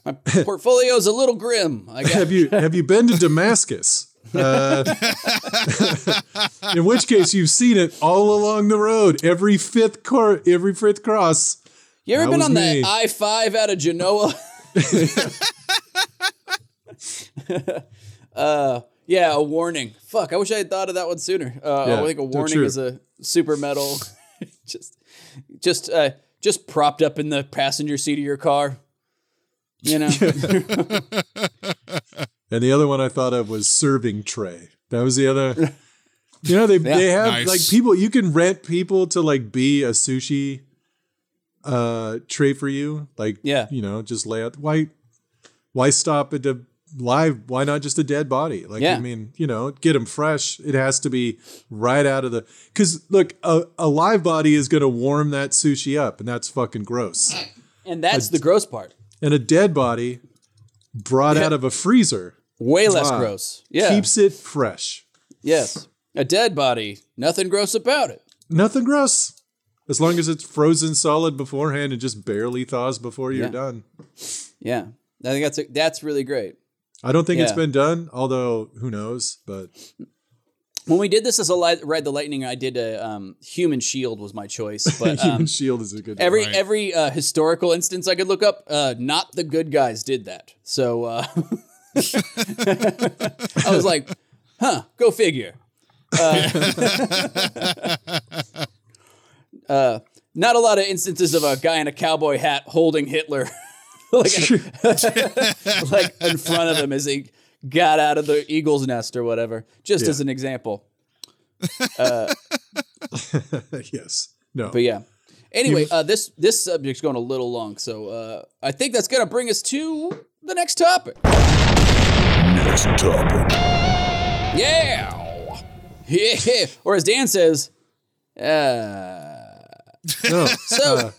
My portfolio's a little grim. I got have you have you been to Damascus? Uh, in which case you've seen it all along the road, every fifth car, every fifth cross. You ever been on me. the I five out of Genoa? uh, yeah, a warning. Fuck, I wish I had thought of that one sooner. Uh, Yeah, I think a warning true. is a super metal, just, just, uh, just propped up in the passenger seat of your car. You know, And the other one I thought of was serving tray. That was the other. You know they they have Nice. like people you can rent people to like be a sushi uh tray for you. Like Yeah. you know just lay out why why stop at the live why not just a dead body like Yeah. i mean you know get them fresh it has to be right out of the because look a, a live body is going to warm that sushi up and that's fucking gross and that's the gross part. and a dead body brought out of a freezer Way less Wow. gross. Yeah. keeps it fresh yes. A dead body. Nothing gross about it. nothing gross as long as it's frozen solid beforehand and just barely thaws before you're Yeah. done Yeah. I think that's a, that's really great. I don't think it's been done although who knows but When we did this as a li- ride the lightning, I did a um, human shield was my choice, but human um, shield is a good every Right. every uh, historical instance I could look up, uh, not the good guys did that. So uh, I was like, huh, go figure. Uh, uh, not a lot of instances of a guy in a cowboy hat holding Hitler, like, like in front of him as he got out of the eagle's nest or whatever. Just Yeah. as an example. Uh, yes no But yeah. Anyway, uh, this this subject's going a little long, so uh, I think that's gonna bring us to the next topic. Next topic. Yeah, yeah. Or as Dan says, uh, no so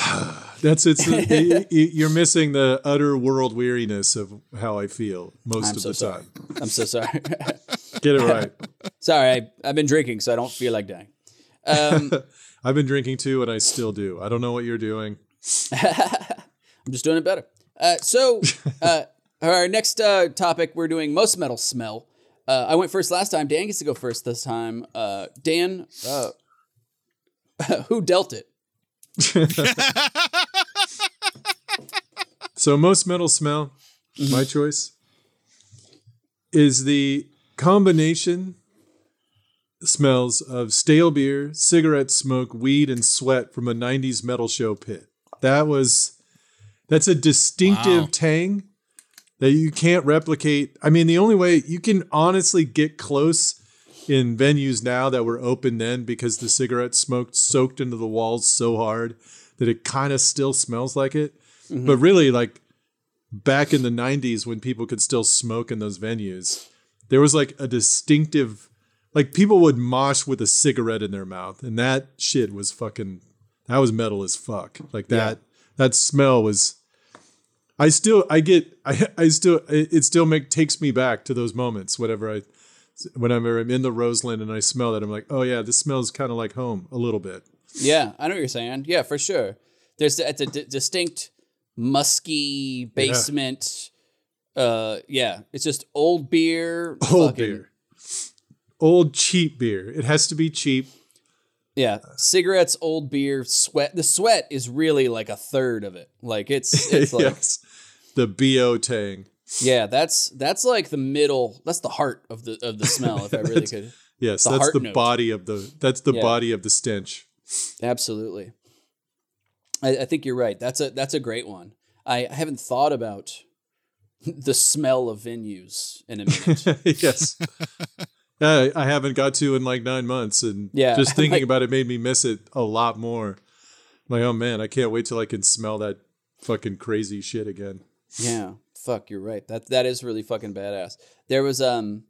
That's it's. y- you're missing the utter world weariness of how I feel most I'm of so the sorry. time. I'm so sorry. Get it right. sorry, I, I've been drinking, so I don't feel like dying. Um, I've been drinking too, and I still do. I don't know what you're doing. I'm just doing it better. Uh, so, uh, our next uh, topic, we're doing most metal smell. Uh, I went first last time. Dan gets to go first this time. Uh, Dan, uh, who dealt it? So most metal smell, mm-hmm. my choice, is the combination smells of stale beer, cigarette smoke, weed, and sweat from a '90s metal show pit. That was that's a distinctive Wow. tang that you can't replicate. I mean, the only way you can honestly get close in venues now that were open then because the cigarette smoke soaked into the walls so hard that it kind of still smells like it. Mm-hmm. But really, like back in the 90s when people could still smoke in those venues, there was like a distinctive, like people would mosh with a cigarette in their mouth. And that shit was fucking, that was metal as fuck. Like that, that smell was. I still, I get, I, I still, it, it still make takes me back to those moments. Whatever I, whenever I'm in the Roseland and I smell that, I'm like, oh yeah, this smells kind of like home a little bit. Yeah, I know what you're saying. Yeah, for sure. There's it's a d- distinct musky basement. Uh, yeah, it's just old beer. Old fucking- beer, old cheap beer. It has to be cheap. Yeah, cigarettes, old beer, sweat. The sweat is really like a third of it. Like it's it's like yes, the bo tang. Yeah, that's that's like the middle. That's the heart of the of the smell. If I really could, Yes, The that's the note. body of the. That's the Yeah. body of the stench. absolutely. I, I think you're right. That's a that's a great one. I, I haven't thought about the smell of venues in a minute. yes. Uh, I haven't got to in like nine months, and Yeah, just thinking like- about it made me miss it a lot more. Like, oh man, I can't wait till I can smell that fucking crazy shit again. Yeah, fuck, you're right. That that is really fucking badass. There was um,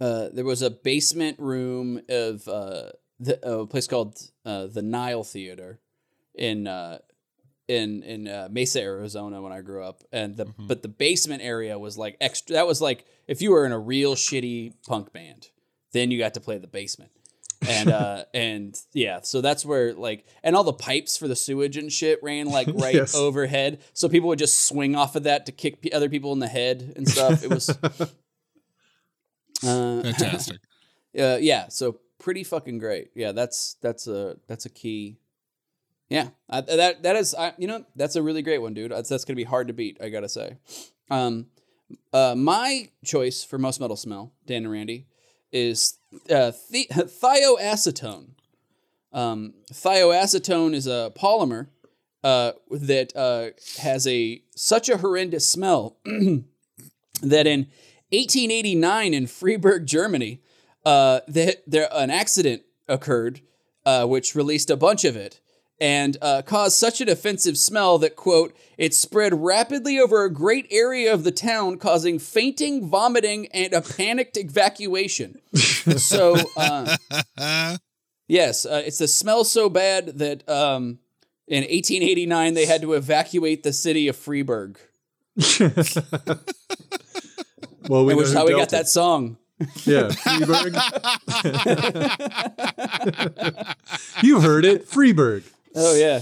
uh, there was a basement room of uh, the, a place called uh, the Nile Theater in uh, in in uh, Mesa, Arizona, when I grew up, and the but the basement area was like extra. That was like if you were in a real shitty punk band, then you got to play the basement. And uh and yeah so that's where like and all the pipes for the sewage and shit ran like right Yes. overhead. So people would just swing off of that to kick p- other people in the head and stuff. It was uh Fantastic. uh, yeah so pretty fucking great. Yeah that's that's a that's a key. Yeah I, that that is I, you know that's a really great one dude. That's, that's gonna be hard to beat i gotta say. Um uh my choice for most metal smell dan and randy is uh, thioacetone. Um, thioacetone is a polymer uh, that uh, has a such a horrendous smell that in 1889 in Freiburg, Germany, uh, that there an accident occurred uh, which released a bunch of it and uh, caused such an offensive smell that quote it spread rapidly over a great area of the town causing fainting vomiting and a panicked evacuation so uh, yes uh, it's the smell so bad that um, in 1889 they had to evacuate the city of freiburg well, we which know is who how we got that song Yeah, Freeburg. you heard it, Freeburg. Oh yeah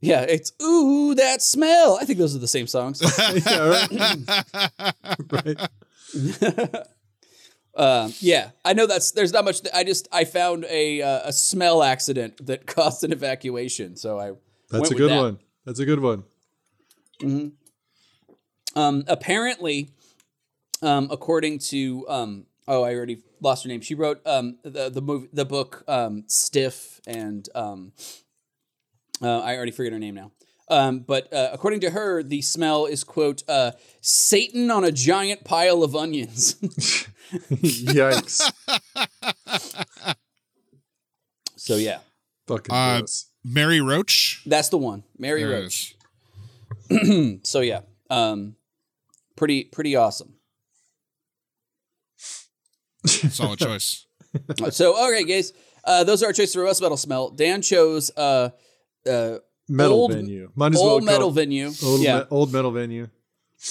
yeah it's ooh that smell i think those are the same songs Yeah, right. right. Um, yeah, I know that's there's not much. I just I found a uh, a smell accident that caused an evacuation, so I That's a good that. one. That's a good one. Hmm. Um, apparently, um, according to um, oh, I already lost her name. She wrote um the the movie the book um Stiff and um uh, I already forget her name now. Um, but uh, according to her, the smell is quote uh, Satan on a giant pile of onions. Yikes. so yeah, Fucking Uh. Mary Roach. that's the one. Mary There Roach. so yeah, um, pretty pretty awesome. Solid choice. so all right, guys, uh, those are our choices for roast metal smell. Dan chose uh, uh, Metal old- venue. Might as old call metal venue, Old, yeah, me- old metal venue.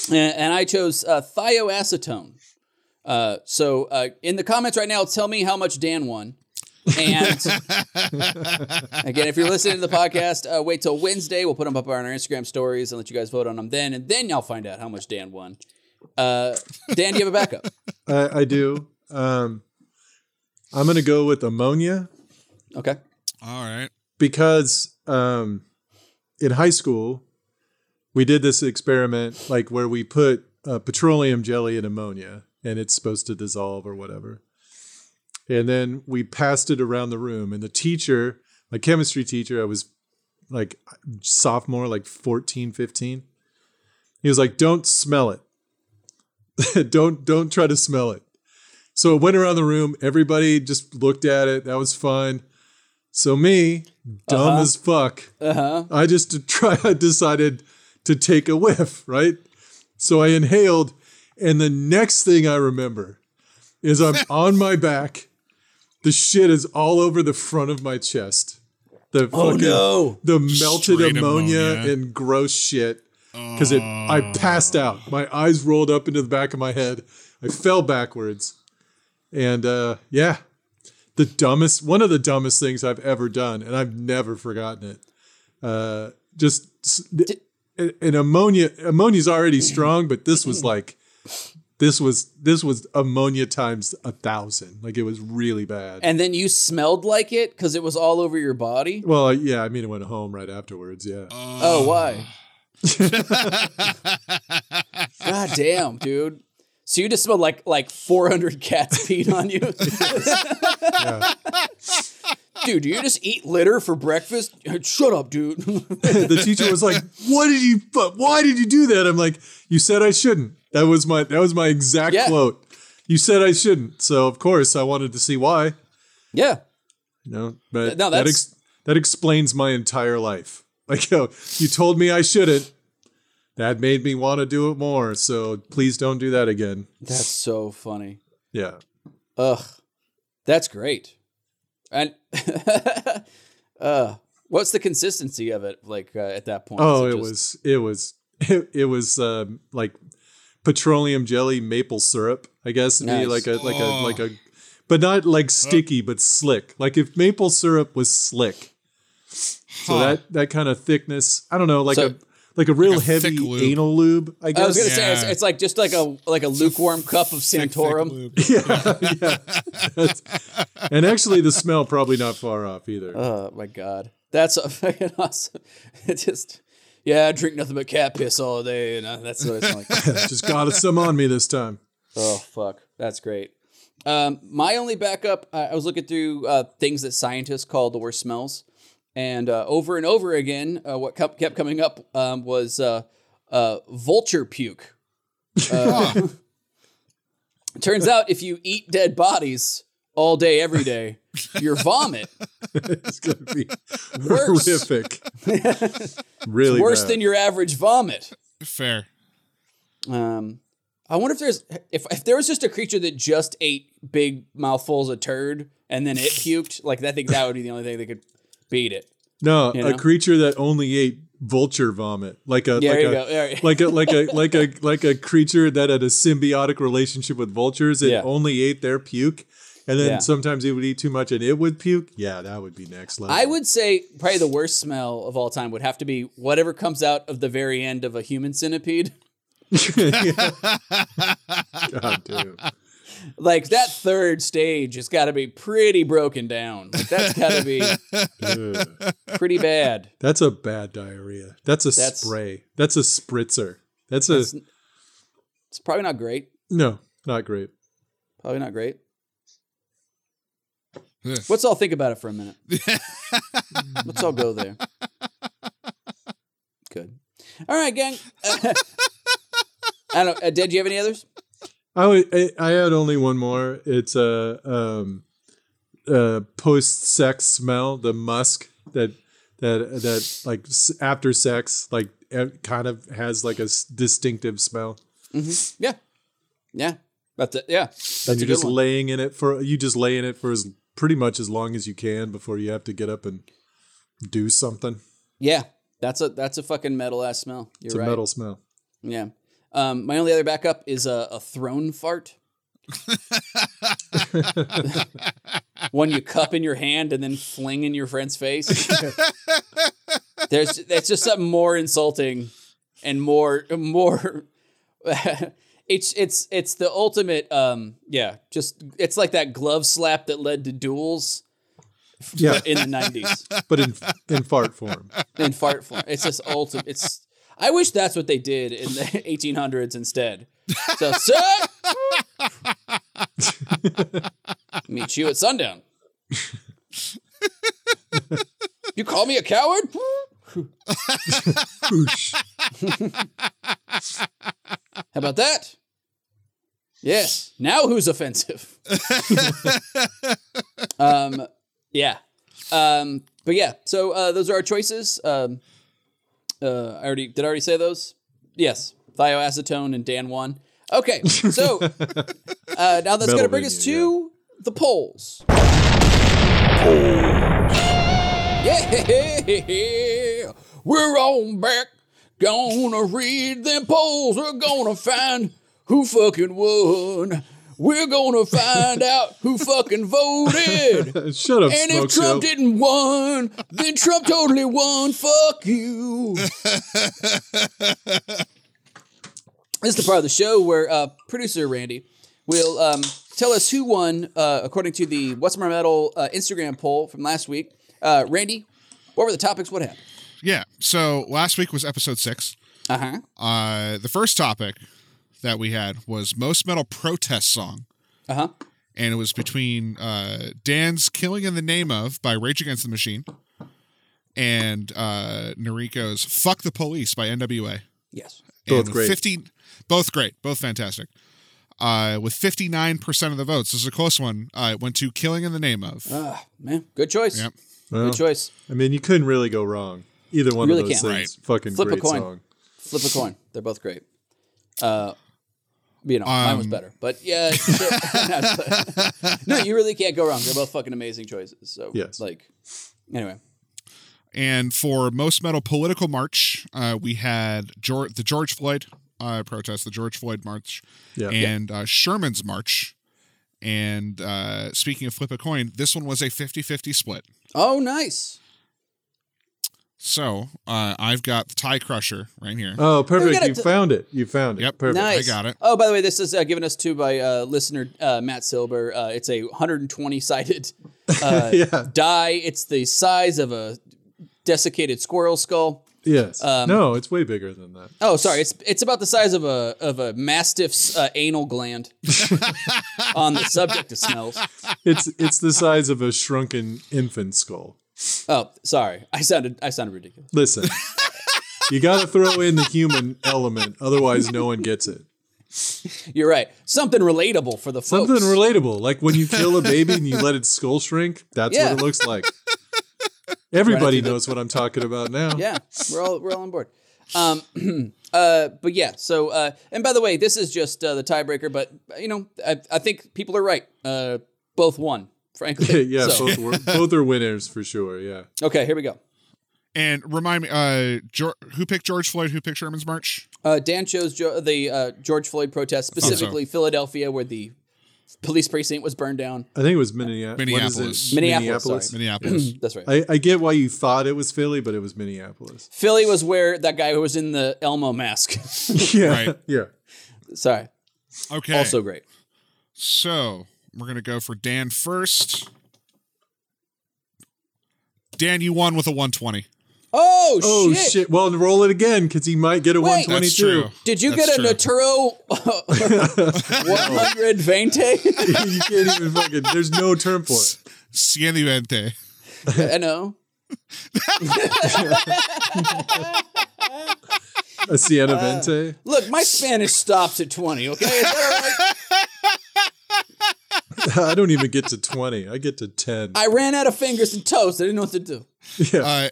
and, and I chose uh, thioacetone. Uh, so uh, in the comments right now, tell me how much Dan won. And again, if you're listening to the podcast, uh, wait till Wednesday. We'll put them up on our Instagram stories and let you guys vote on them then, and then y'all find out how much Dan won. Uh, Dan, do you have a backup? I, I do. Um, I'm going to go with ammonia Okay. All right. because um, in high school, we did this experiment like where we put uh, petroleum jelly in ammonia and it's supposed to dissolve or whatever. And then we passed it around the room, and the teacher, my chemistry teacher, I was like sophomore, like 14, 15. He was like, Don't smell it. don't don't try to smell it. So it went around the room. Everybody just looked at it. That was fun. So me, dumb Uh-huh. as fuck, Uh huh. I just try. I decided to take a whiff, right? So I inhaled, and the next thing I remember is I'm on my back. The shit is all over the front of my chest. The Oh fucking, no. the melted ammonia, ammonia. and gross shit. Because it, I passed out. My eyes rolled up into the back of my head. I fell backwards, and uh, yeah, the dumbest, one of the dumbest things I've ever done, and I've never forgotten it. Uh, just and ammonia, ammonia's already strong, but this was like, this was this was ammonia times a thousand. Like it was really bad. And then you smelled like it because it was all over your body. well, yeah, I mean, it went home right afterwards. Yeah. Oh, why? God damn, dude. So you just smelled like like 400 cats peed on you? yeah. dude, do you just eat litter for breakfast? Shut up, dude. the teacher was like, "What did you? fu- Why did you do that?" I'm like, "You said I shouldn't." That was my that was my exact Yeah. quote. You said I shouldn't, so of course I wanted to see why. yeah. You know, but No, that that's- ex- that explains my entire life. Like, yo, you told me I shouldn't. That made me want to do it more. So please don't do that again. That's so funny. Yeah. Ugh. That's great. And uh what's the consistency of it like uh, at that point? Oh, Is it just- was it was it, it was um, like petroleum jelly maple syrup. I guess it'd be like a like a Oh. like a, but not like sticky, but slick. Like if maple syrup was slick. So Huh. that that kind of thickness. I don't know, like So- a like a real Like a heavy lube. anal lube. I guess. I was gonna say it's, it's like just like a like a lukewarm cup of Thick, thick Santorum. lube. yeah, yeah. And actually, the smell probably not far off either. Oh my god, that's a fucking awesome. It just yeah, I drink nothing but cat piss all day, and uh, that's what it's like. Just got some on me this time. oh fuck, that's great. Um, my only backup, I I was looking through uh, things that scientists call the worst smells, and uh, over and over again, uh, what kept kept coming up um, was uh, uh, vulture puke. Uh, turns out, if you eat dead bodies all day, every day, your vomit is gonna be Worse. horrific. really worse bad. than your average vomit. Fair. Um, I wonder if there's if if there was just a creature that just ate big mouthfuls of turd and then it puked. Like I think that would be the only thing that could beat it. no you a creature that only ate vulture vomit, like a Yeah, like a go. Like a like a like a like a creature that had a symbiotic relationship with vultures. It Yeah. only ate their puke, and then Yeah. sometimes it would eat too much and it would puke. Yeah, that would be next level. I would say probably the worst smell of all time would have to be whatever comes out of the very end of a human centipede. God damn. Like that third stage has got to be pretty broken down. Like that's got to be pretty bad. That's a bad diarrhea. That's a That's- spray. That's a spritzer. That's a It's, it's probably not great. no, not great. Probably not great. Ugh. Let's all think about it for a minute. Let's all go there. Good. All right, gang. I don't. Uh, did you have any others? I, would, I I had only one more. It's a um, uh, post sex smell, the musk that that that like after sex, like kind of has like a distinctive smell. Yeah. Yeah. That's it. Yeah. And you're just one. laying in it for you just lay in it for as pretty much as long as you can before you have to get up and do something. Yeah. That's a that's a fucking metal ass smell. You're It's a right. metal smell. Yeah. Um, my only other backup is a, a thrown fart. One you cup in your hand and then fling in your friend's face. There's that's just something more insulting and more more. it's it's it's the ultimate. Um, yeah, just it's like that glove slap that led to duels Yeah, in the nineties but in in fart form. in fart form. It's just ultimate. It's. I wish that's what they did in the 1800s instead. So, sir, meet you at sundown. you call me a coward? How about that? Yes. Now who's offensive? um, yeah. Um, but yeah. So uh, those are our choices. Um, uh, I already did. I already say those. Yes. Thioacetone and Dan one. Okay. So uh, now that's going to bring us to the polls. Yeah, we're on back. Gonna read them polls. We're gonna find who fucking won. We're gonna find out who fucking voted. Shut up, And smoke if Trump show. didn't won, then Trump totally won. Fuck you. this is the part of the show where uh, producer Randy will um, tell us who won uh, according to the What's My Metal uh, Instagram poll from last week. Uh, Randy, what were the topics? What happened? Yeah. So last week was episode six. Uh huh. Uh, the first topic that we had was most metal protest song, Uh huh. and it was between uh, Dan's "Killing in the Name of" by Rage Against the Machine and uh, Noriko's "Fuck the Police" by NWA. Yes. Both And with great. 50, both great, both fantastic. Uh, with fifty nine percent of the votes, this is a close one. Uh, it went to "Killing in the Name of." Ah, man, good choice. Yep. Well, Good choice. I mean, you couldn't really go wrong. Either one really of those can't. things. Fucking Flip a great coin. song. Flip a coin. They're both great. Uh, you know, mine was Um, better, but yeah. no, you really can't go wrong. They're both fucking amazing choices. So Yes. like, anyway, And for most metal political march, uh, we had George, the George Floyd uh, protest, the George Floyd march, Yeah. and uh, Sherman's march. And uh, speaking of flip a coin, this one was a 50 50 split. oh nice. So uh, I've got the tie crusher right here. Oh, perfect. You t- found it. You found it. Yep. Perfect. Nice. got it. Oh, by the way, this is uh, given us to by uh, listener uh, Matt Silber. Uh, it's a 120 sided uh, Yeah. die. It's the size of a desiccated squirrel skull. Yes. Um, no, it's way bigger than that. Oh, sorry. It's it's about the size of a of a mastiff's uh, anal gland. on the subject of smells. It's it's the size of a shrunken infant skull. Oh, sorry. I sounded I sounded ridiculous. Listen, you got to throw in the human element, otherwise no one gets it. You're right. Something relatable for the folks. Something relatable, like when you kill a baby and you let its skull shrink. That's Yeah. what it looks like. Everybody the- knows what I'm talking about now. yeah, we're all we're all on board. Um, uh, but yeah. So, uh, and by the way, this is just uh, the tiebreaker. But you know, I, I think people are right. Uh, both won, frankly. yeah, So- both were, both are winners for sure. Yeah. okay, here we go. And remind me, uh, Geor who picked George Floyd? Who picked Sherman's March? Uh, Dan chose jo- the uh, George Floyd protest, specifically Philadelphia, where the police precinct was burned down. I think it was Minneapolis. Minneapolis. Minneapolis, sorry. Minneapolis. That's right. I, I get why you thought it was Philly, but it was Minneapolis. Philly was where that guy who was in the Elmo mask. yeah. Right. Yeah. Sorry. Okay. Also great. So we're gonna go for Dan first. Dan, you won with a 120. Oh, Oh shit. shit. Well, roll it again because he might get a Wait. 122. Did you That's get a Naturo 100 Vente? you can't even fucking. There's no term for it. Cienivente. I know. A Siena Vente. Uh, look, my Spanish stops at 20, okay? Is that all right? I don't even get to 20. I get to 10. I ran out of fingers and toes. I didn't know what to do. yeah. Uh,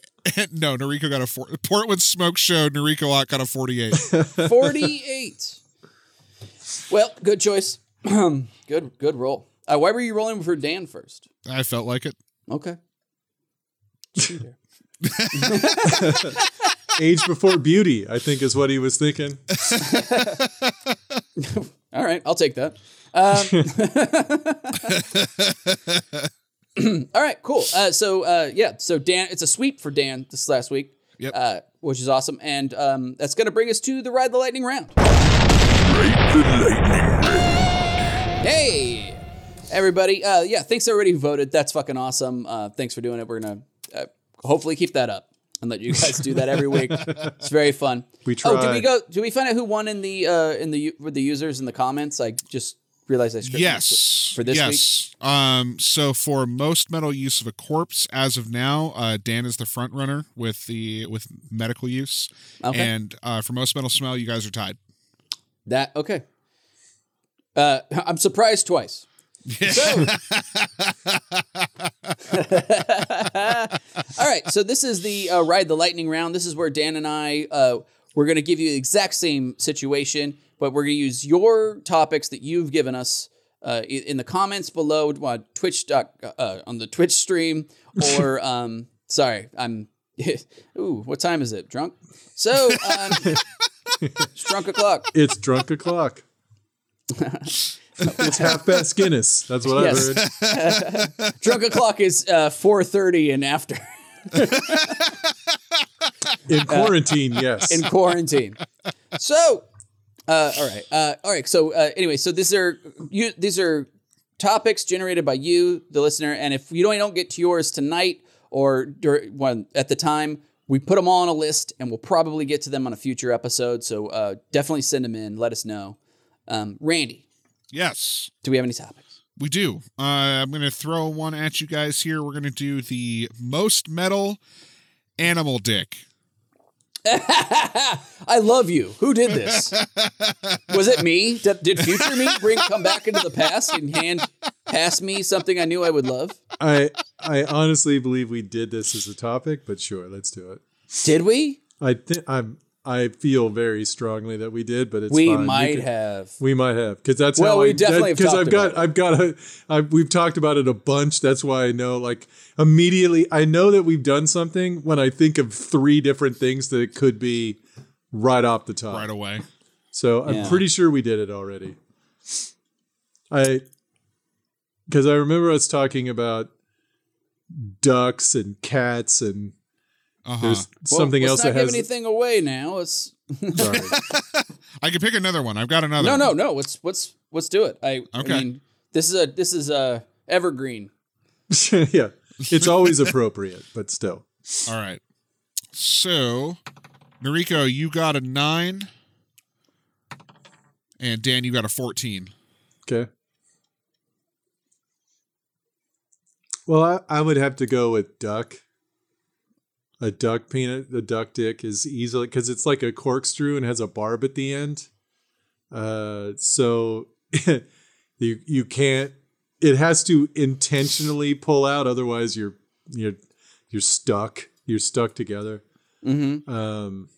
no, Noriko got a four. Portland Smoke Show. Noriko Ott got a 48. 48. well, good choice. good good roll. Uh, why were you rolling for Dan first? I felt like it. Okay. Age before beauty, I think is what he was thinking. All right, I'll take that. Um, all right, cool. Uh, so uh, yeah, so Dan, it's a sweep for Dan this last week, Yep. uh, which is awesome, and um, that's going to bring us to the ride the lightning round. Ride the lightning round. Hey, everybody! Uh, yeah, thanks everybody who voted. That's fucking awesome. Uh, thanks for doing it. We're gonna uh, hopefully keep that up and let you guys do that every week. It's very fun. We try. Oh, did we go? Did we find out who won in the uh, in the with the users in the comments? I just realized I scripted Yes. for this week. yes. Um, so for most metal use of a corpse, as of now, uh, Dan is the front runner with the with medical use. Okay. And uh, for most metal smell, you guys are tied. That okay. Uh, I'm surprised twice. So, all right. So this is the uh, ride the lightning round. This is where Dan and I uh, we're going to give you the exact same situation, but we're going to use your topics that you've given us uh, in the comments below uh, Twitch doc, uh, on the Twitch stream or um, sorry, I'm. Ooh, what time is it? Drunk. So um, it's drunk o'clock. It's drunk o'clock. It's half past Guinness. That's what Yes. I've heard. Drunk o'clock is uh, four thirty and after In quarantine, yes. in quarantine. So, uh, all right, uh, all right. So uh, anyway, so these are you. These are topics generated by you, the listener, and if you don't, don't get to yours tonight or during, at the time, we put them all on a list, and we'll probably get to them on a future episode. So uh, definitely send them in. Let us know. Um, Randy, Yes. do we have any topics? We do. Uh, I'm going to throw one at you guys here. We're going to do the most metal animal dick. I love you. Who did this? Was it me? Did, did future me bring come back into the past and hand pass me something I knew I would love? I I honestly believe we did this as a topic, but sure, let's do it. Did we? I think I'm I feel very strongly that we did, but it's we fine. might can- have. We might have because that's Well, how we I, definitely because I've got it. I've got a I've, we've talked about it a bunch. That's why I know like immediately I know that we've done something when I think of three different things that it could be right off the top. Right away. So I'm Yeah. pretty sure we did it already. I because I remember us talking about ducks and cats and Uh-huh. there's Well, something let's else not that give has anything away now. Let's sorry. I can pick another one. I've got another. no, one. no, no. Let's let's let's do it. I, I Okay. mean, this is a this is a evergreen. yeah. It's always appropriate, but still. All right. So, Noriko, you got a nine, and Dan, you got a fourteen. Okay. Well, I, I would have to go with duck a duck peanut, the duck dick is easily because it's like a corkscrew and has a barb at the end. Uh, so you you can't. It has to intentionally pull out, otherwise you're you're you're stuck. You're stuck together. Mm-hmm. Um,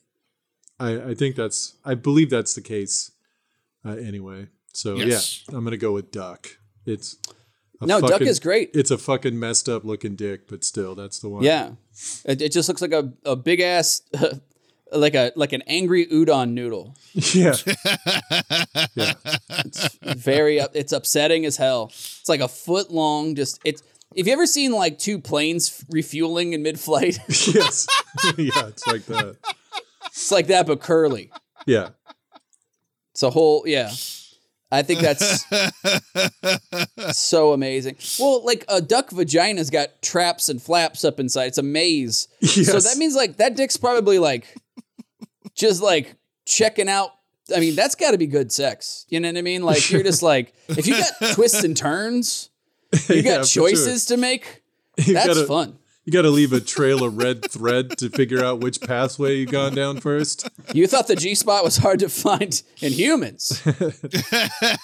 I I think that's I believe that's the case. Uh, anyway, so Yes. yeah, I'm gonna go with duck. It's a No, duck is great. It's a fucking messed up looking dick, but still, that's the one. Yeah, it, it just looks like a, a big ass, like a like an angry udon noodle. yeah, yeah. It's very, it's upsetting as hell. It's like a foot long. Just it's. If you ever seen like two planes refueling in mid flight, yes, yeah. It's like that. it's like that but curly. Yeah, It's a whole yeah. I think that's so amazing. Well, like a duck vagina's got traps and flaps up inside. It's a maze. So that means like that dick's probably like just like checking out. I mean, that's got to be good sex. You know what I mean? Like you're just like if you got twists and turns, you Yeah, got sure. choices to make. You That's gotta, fun. You got to leave a trail of red thread to figure out which pathway you've gone down first. You thought the G spot was hard to find in humans.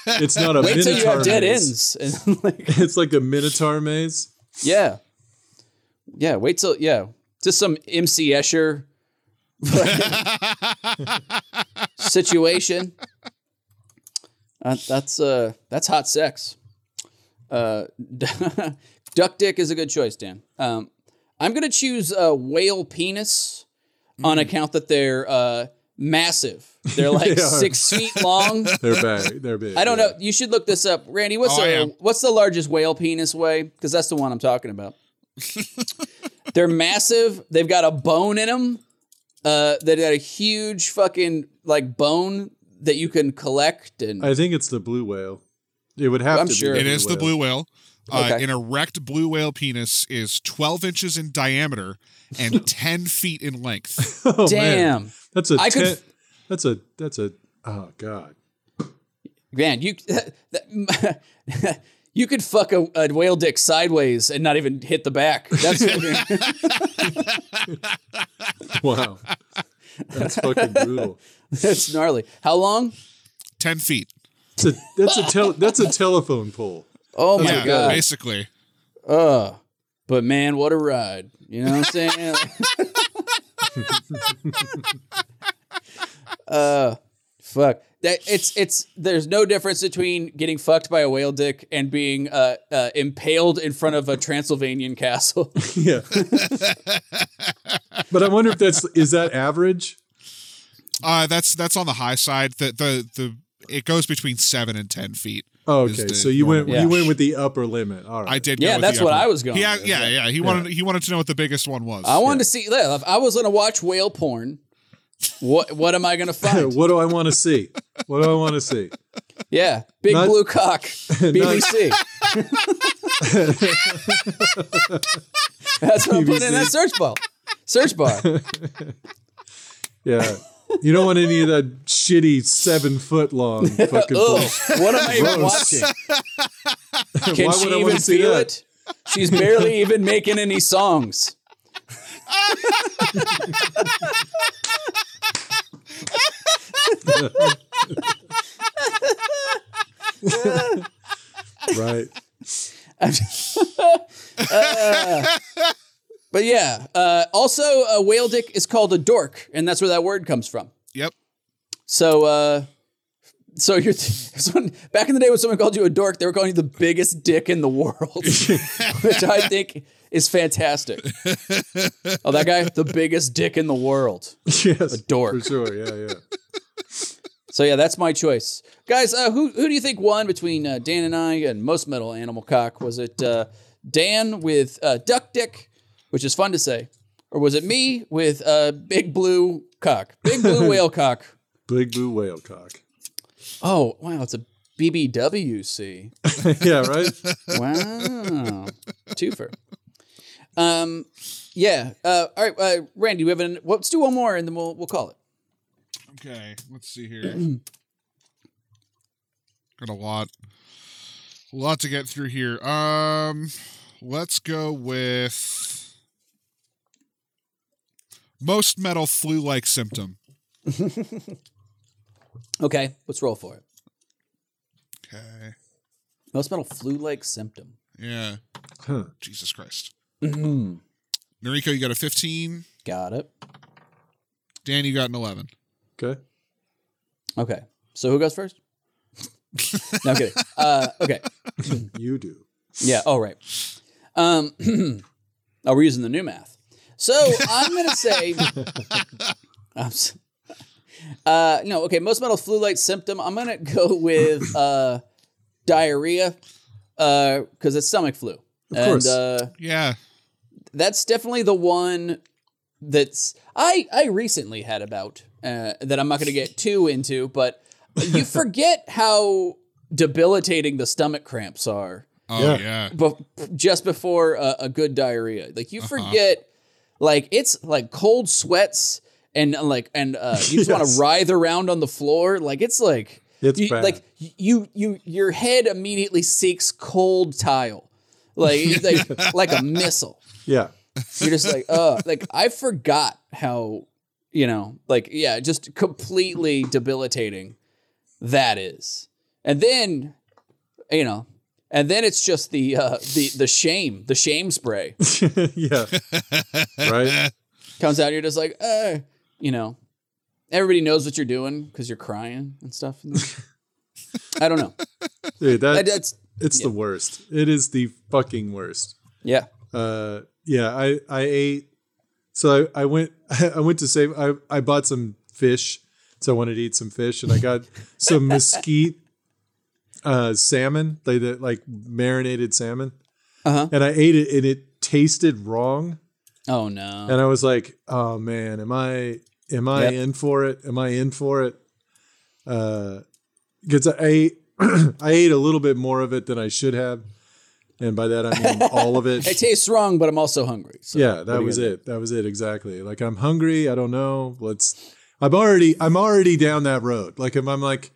It's not a Wait till you have dead maze. ends. Like, It's like a minotaur maze. Yeah. Yeah. Wait till yeah. Just some MC Escher situation. Uh, that's uh that's hot sex. Uh, duck dick is a good choice, Dan. Um, I'm gonna choose uh, whale penis on account that they're uh, massive. They're like They six feet long. They're big. They're big. I don't yeah. know. You should look this up, Randy. What's Oh, the what's the largest whale penis weigh? Because that's the one I'm talking about. They're massive. They've got a bone in them. Uh, they got a huge fucking like bone that you can collect and I think it's the blue whale. It would have I'm to sure. be. It is the whale. blue whale. Uh, An erect blue whale penis is 12 inches in diameter and 10 feet in length. Oh, man. damn That's a I could ten- f- that's a that's a oh god. man, you you could fuck a, a whale dick sideways and not even hit the back. That's Wow. That's fucking brutal. that's gnarly. How long? 10 feet. That's a that's a tel- that's a telephone pole. Oh my yeah, god. basically. Uh, but man, what a ride. You know what I'm saying? uh, fuck. That it's it's there's no difference between getting fucked by a whale dick and being uh, uh impaled in front of a Transylvanian castle. Yeah. but I wonder if that's is that average? Uh, that's that's on the high side. The the the it goes between seven and ten feet. Oh, okay. the So you went normal. you went with the upper limit. All right. I did. go Yeah, with that's the what upper- I was going Yeah, with, yeah, yeah. He wanted he wanted to know what the biggest one was. I wanted to see. If I was gonna watch whale porn, what what am I gonna find? what do I want to see? What do I want to see? Yeah, big Not- blue cock, BBC. That's what I'm putting in that search bar. Search bar. Yeah. You don't want any of that shitty seven foot long fucking Ugh, bullshit. what am I even watching? Can Why she would I even wanna see feel that? it? She's barely even making any songs. Right. Uh, But yeah, uh, also a whale dick is called a dork, and that's where that word comes from. Yep. So, uh, so you're someone, back in the day when someone called you a dork, they were calling you the biggest dick in the world, which I think is fantastic. oh, that guy, the biggest dick in the world. Yes. A dork. For sure. Yeah, yeah. So yeah, that's my choice, guys. Uh, who who do you think won between uh, Dan and I and most metal animal cock? Was it uh, Dan with uh, duck dick, which is fun to say, or was it me with uh, big blue cock, big blue whale cock? Big blue whale cock. Oh wow, it's a BBWC. yeah, right? Wow, twofer. Um, yeah. Uh, all right, uh, Randy, we have an. Let's do one more, and then we'll we'll call it. Okay. Let's see here. Got a lot, a lot to get through here. Um, let's go with. Most metal flu-like symptom. Okay, let's roll for it. Okay. Most metal flu-like symptom. Yeah. Huh. Jesus Christ. Mhm. Noriko, you got a 15. Got it. Dan, you got an 11. Okay. Okay. So who goes first? no, I'm kidding. Uh, okay. You do. Yeah. Oh, right. Um, oh, we're using the new math. So I'm going to say, I'm uh, no, okay. Most metal flu-like symptom. I'm going to go with uh, diarrhea because it's stomach flu. Of and, course. Uh, Yeah. that's definitely the one that's I I recently had about uh, that I'm not going to get too into, but you forget how debilitating the stomach cramps are Oh, Yeah. yeah. bef- just before a, a good diarrhea. Like you forget, like it's like cold sweats and like and uh, you just want to writhe around on the floor. Like it's like It's you, bad. like you you your head immediately seeks cold tile, like like like a missile. Yeah. You're just like, uh, like I forgot how, you know, like yeah, just completely debilitating that is. And then, you know, and then it's just the uh the the shame, the shame spray yeah. Right? comes out. You're just like, uh, you know, everybody knows what you're doing because you're crying and stuff. I don't know. Dude, That- that's, That's it's the worst. It is the fucking worst. yeah. Uh, yeah, I, I ate. So I, I went, I went to save, I, I bought some fish. So I wanted to eat some fish and I got some mesquite, uh, salmon, like the, like marinated salmon. Uh-huh. And I ate it and it tasted wrong. Oh no. And I was like, oh man, am I, am I Yep. in for it? Am I in for it? Uh, because I ate, I ate a little bit more of it than I should have. And by that, I mean all of it. It tastes wrong, but I'm also hungry. So yeah, that was it. That was it exactly. Like I'm hungry. I don't know. Let's. I'm already. I'm already down that road. Like if I'm like,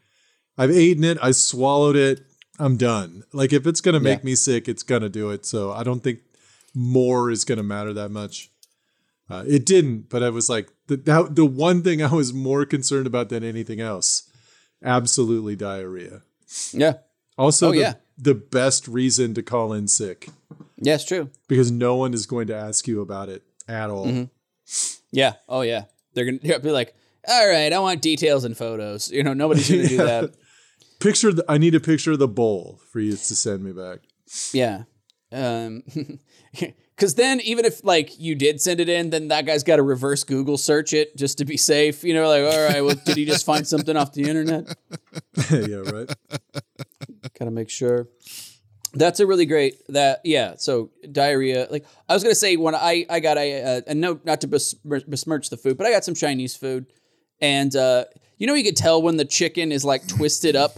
I've eaten it. I swallowed it. I'm done. Like if it's gonna make Yeah. me sick, it's gonna do it. So I don't think more is gonna matter that much. Uh, it didn't, but I was like the that, the one thing I was more concerned about than anything else. Absolutely diarrhea. Yeah. Also, Oh, the, yeah. the best reason to call in sick Yeah, it's true. because no one is going to ask you about it at all. Mm-hmm. Yeah. Oh yeah. They're gonna they'll be like, all right, I want details and photos. You know, nobody's gonna do that. Picture. The, I need a picture of the bowl for you to send me back. Yeah. Um because then even if like you did send it in, then that guy's got to reverse Google search it just to be safe. You know, like, all right, well, did he just find something off the internet? yeah, right. Gotta make sure. That's a really great that yeah. So diarrhea, like I was gonna say when I I got a uh, and no not to besmirch the food, but I got some Chinese food, and uh, you know you could tell when the chicken is like twisted up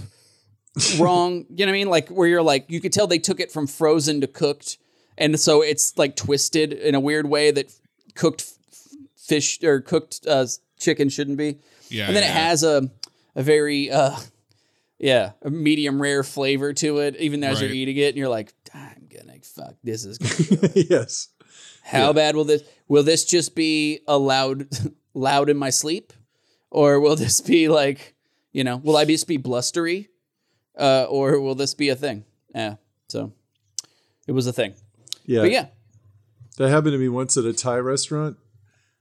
wrong. You know what I mean? Like where you're like you could tell they took it from frozen to cooked, and so it's like twisted in a weird way that cooked f- fish or cooked uh, chicken shouldn't be. Yeah. and then it has a a very uh yeah a medium rare flavor to it even as you're eating it and you're like i'm gonna fuck this is gonna yes. how bad will this will this just be a loud loud in my sleep or will this be like you know will i just be blustery uh or will this be a thing yeah so it was a thing Yeah. but yeah That happened to me once at a Thai restaurant.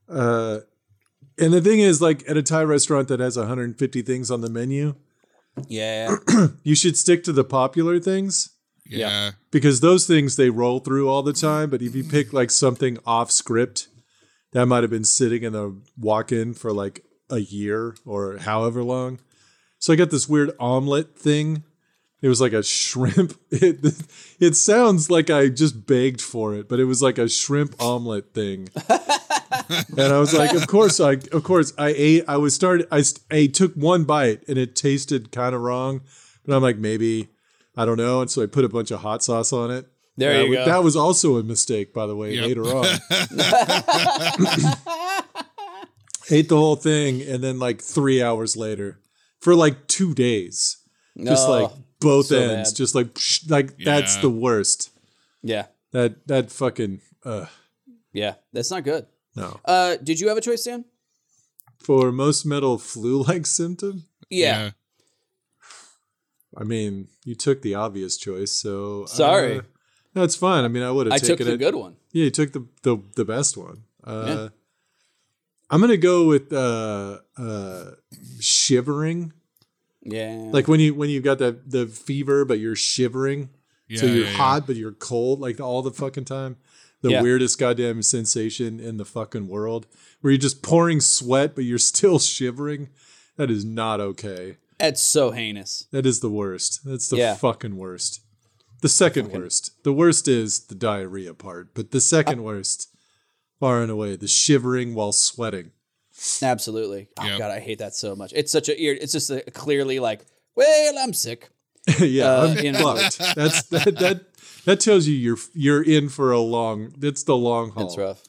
Uh, and the thing is, like at a Thai restaurant that has 150 things on the menu, yeah you should stick to the popular things yeah. because those things they roll through all the time. But if you pick like something off script, that might have been sitting in the walk-in for like a year or however long. So I got this weird omelet thing. It was like a shrimp. It, it sounds like I just begged for it, but it was like a shrimp omelet thing. and I was like, of course, I of course I ate. I was started. I, I took one bite and it tasted kind of wrong, but I'm like maybe I don't know. And so I put a bunch of hot sauce on it. There That you go. That was also a mistake, by the way. Yep. Later on, ate the whole thing, and then like three hours later, for like two days, just Oh, like both so ends, bad. just like psh, like that's the worst. yeah That that fucking uh, yeah that's not good No. Uh, did you have a choice, Dan? For most metal flu-like symptom, Yeah. I mean, you took the obvious choice, so Sorry. Uh, no, it's fine. I mean, I would have I taken took the it. good one. Yeah, you took the the, the best one. Uh, Yeah. I'm gonna go with uh, uh, shivering. Yeah. Like when you when you got that the fever, but you're shivering, Yeah, so you're yeah, yeah. hot but you're cold, like all the fucking time. The Yeah. weirdest goddamn sensation in the fucking world, where you're just pouring sweat but you're still shivering. That is not okay. That's so heinous. That is the worst. That's the Yeah. fucking worst. The second worst. The worst is the diarrhea part, but the Uh, second worst, far and away, the shivering while sweating. Absolutely. Oh Yep. god, I hate that so much. It's such a ear. It's just a, clearly like, well, I'm sick. yeah, Uh, I'm you know. fucked. That's that, that that tells you you're you're in for a long. That's the long haul. It's rough.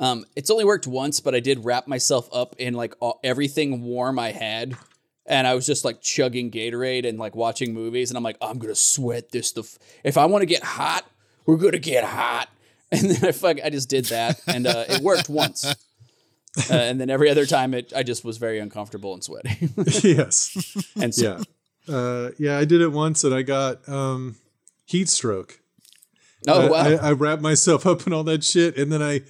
Um, it's only worked once, but I did wrap myself up in like all, everything warm I had, and I was just like chugging Gatorade and like watching movies, and I'm like, I'm gonna sweat this. The f- if I want to get hot, we're gonna get hot, and then I fuck, I just did that, and uh, it worked once, uh, and then every other time it, I just was very uncomfortable and sweaty, yes. and so, Yeah. Uh, yeah, I did it once and I got um, heat stroke. oh I, wow, I, I wrapped myself up in all that shit, and then I,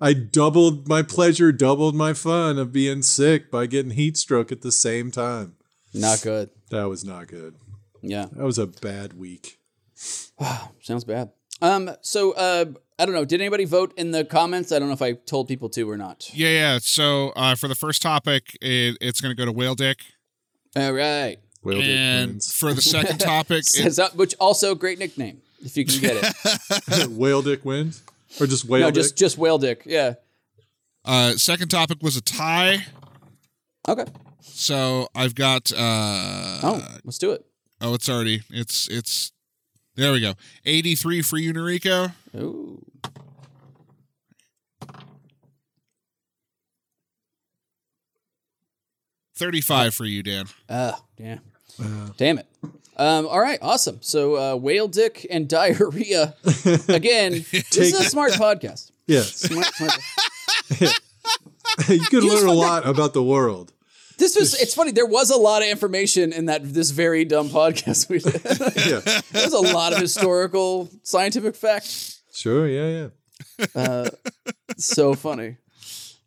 I doubled my pleasure, doubled my fun of being sick by getting heat stroke at the same time. not good. That was not good. Yeah. That was a bad week. Sounds bad. Um. So, uh, I don't know. Did anybody vote in the comments? I don't know if I told people to or not. Yeah, yeah. So uh, for the first topic, it, it's going to go to Whale Dick. All right. Whale dick and wins. for the second topic, it, Says up, which also great nickname if you can get it. whale dick wins, or just whale no, dick. just just whale dick. Yeah. uh, second topic was a tie. Okay. So I've got. Uh, Oh, let's do it. oh, it's already. It's it's. There we go. Eighty three for you, Noriko. Ooh. Thirty five for you, Dan. Ah, yeah. Damn it. Um, all right, awesome. So uh, whale dick and diarrhea. Again, this is a smart podcast. yes, Smart, smart. you could You learn a fucking- lot about the world. This was it's funny, there was a lot of information in that this very dumb podcast we did. Yeah, There's a lot of historical scientific facts. sure. Yeah, yeah. so funny.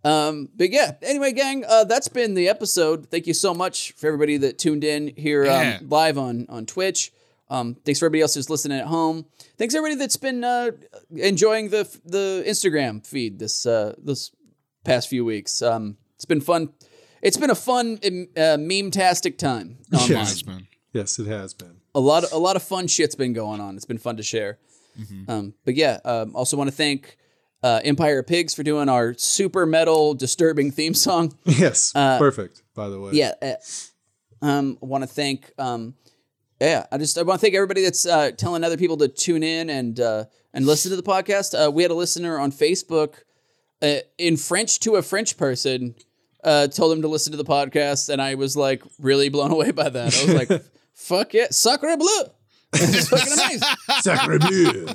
Um, but yeah, anyway, gang, uh, that's been the episode. Thank you so much for everybody that tuned in here Yeah. um, live on on Twitch. Um, thanks for everybody else who's listening at home. Thanks everybody that's been uh, enjoying the the Instagram feed this uh, this past few weeks. Um, it's been fun. It's been a fun uh, meme-tastic time online. Yes. Has been. Yes, it has been. a lot of a lot of fun shit's been going on. It's been fun to share. Um, but yeah, um, also want to thank uh, Empire of Pigs for doing our super metal disturbing theme song. Yes, perfect. By the way. Uh, Yeah, uh, um, I want to thank. Um, yeah, I just I want to thank everybody that's uh, telling other people to tune in and uh, and listen to the podcast. Uh, we had a listener on Facebook uh, in French to a French person. Uh, told him to listen to the podcast, and I was like really blown away by that. I was like, "Fuck yeah, sacre bleu!" It's fucking amazing. Sacre bleu.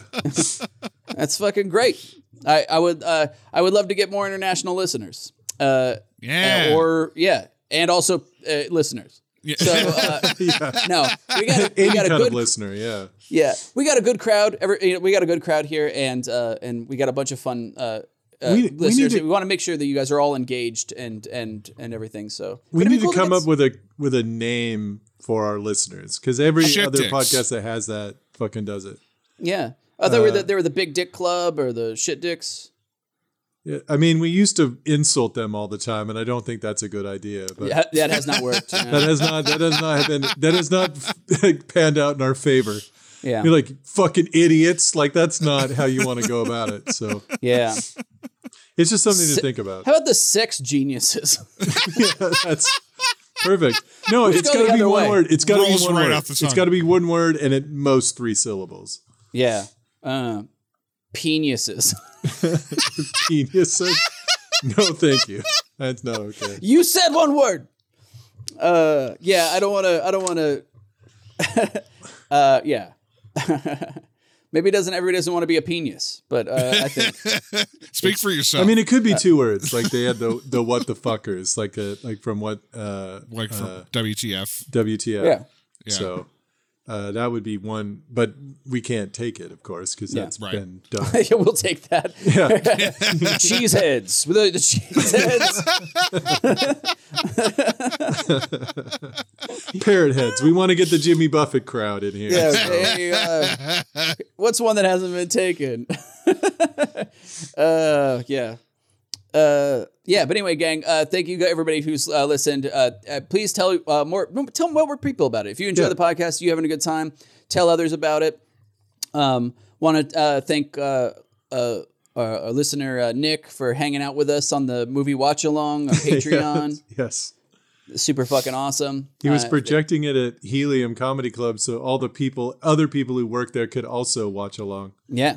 That's fucking great. I, I would uh, I would love to get more international listeners. Uh, Yeah. or yeah, and also uh, listeners. Yeah. So uh, yeah. no, we got a, we Any got a kind good of listener. Yeah. yeah, we got a good crowd. Every, you know, we got a good crowd here, and uh, and we got a bunch of fun uh, uh, We- we listeners. We, to- want to make sure that you guys are all engaged and and and everything. So We need cool to come get up with a with a name for our listeners because every Shit other dicks. podcast that has that fucking does it. yeah. Oh, they were Uh, the, they were the Big Dick Club or the Shit Dicks. Yeah, I mean, we used to insult them all the time, and I don't think that's a good idea. But Yeah, that has not worked. that has not that has not been that has not panned out in our favor. Yeah. You're like fucking idiots. Like that's not how you want to go about it. So yeah. it's just something to think about. How about the sex geniuses? yeah, that's perfect. No, it's go got to be one way. word. It's got to be one right word. off the It's tongue. got to be one word and at most three syllables. yeah. Uh, peniuses. Genius. no, thank you. That's not okay. You said one word. Uh, yeah, I don't want to. I don't want to. uh, yeah. maybe doesn't everybody doesn't want to be a penis, but uh, I think Speak for yourself. I mean, it could be two words. Like they had the the what the fuckers, like a like from what uh, like from uh, WTF. WTF. yeah. Yeah. So uh, that would be one, but we can't take it, of course, because Yeah. that's Right. been done. yeah, we'll take that. yeah, cheese heads the, the cheese heads. parrot heads. We want to get the Jimmy Buffett crowd in here. Yeah. so- hey, uh, what's one that hasn't been taken? uh, yeah. Uh, yeah, but anyway, gang. Uh, thank you, everybody who's uh, listened. Uh, uh, please tell uh, more. Tell more people about it. If you enjoy Yeah. the podcast, you having a good time. Tell others about it. Um, want to uh, thank uh, uh, our, our listener uh, Nick for hanging out with us on the movie watch along on Patreon. yes. Super fucking awesome. He was Uh, projecting it at Helium Comedy Club, so all the people, other people who work there, could also watch along. yeah,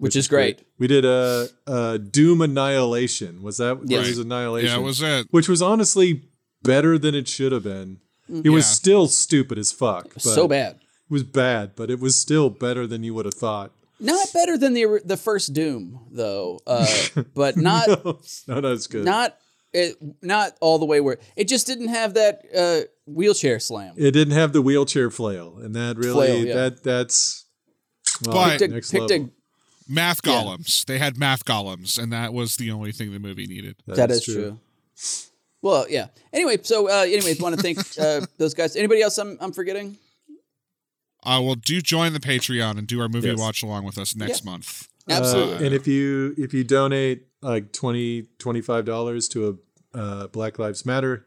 which, is great. We did a, a Doom Annihilation. Was that? Yes. It was Annihilation. Yeah, that was it. which was honestly better than it should have been. It was still stupid as fuck. But so bad. It was bad, but it was still better than you would have thought. Not better than the the first Doom though, uh, but not no, not as good. not it, not all the way where it just didn't have that uh, wheelchair slam. it didn't have the wheelchair flail, and that really Flail, yeah. that that's well, But- Picked a, next picked level. a, Math Yeah. golems. They had math golems, and that was the only thing the movie needed. that is true. Well, yeah. Anyway, so uh, anyway, want to thank uh, those guys. Anybody else I'm, I'm forgetting? Uh, will do join the Patreon and do our movie Yes. watch along with us next Yeah. month. Absolutely. Uh, and if you if you donate like 20 25 dollars to a uh, Black Lives Matter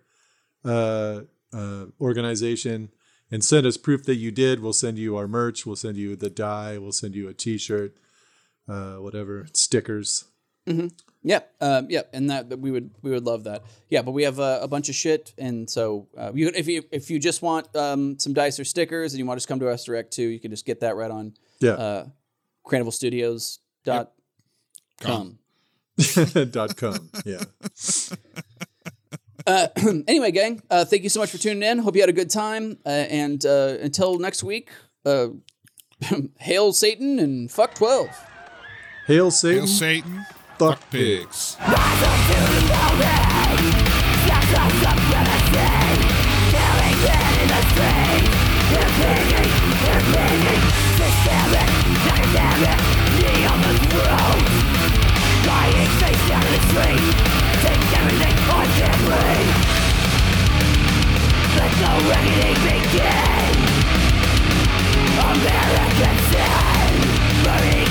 uh, uh, organization and send us proof that you did, we'll send you our merch. We'll send you the die. We'll send you a T-shirt, uh, whatever stickers. Yep, um, yep, and that, that we would we would love that. Yeah, but we have uh, a bunch of shit, and so uh, you, if you if you just want um, some dice or stickers, and you want to just come to us direct too, you can just get that right on Yeah. uh, Studios dot com. dot com. Yeah. Uh, anyway, gang, uh, thank you so much for tuning in. Hope you had a good time, uh, and uh, until next week, uh, hail Satan and fuck twelve. Hail Satan. Hail Satan. fuck Fuck pigs. pigs. The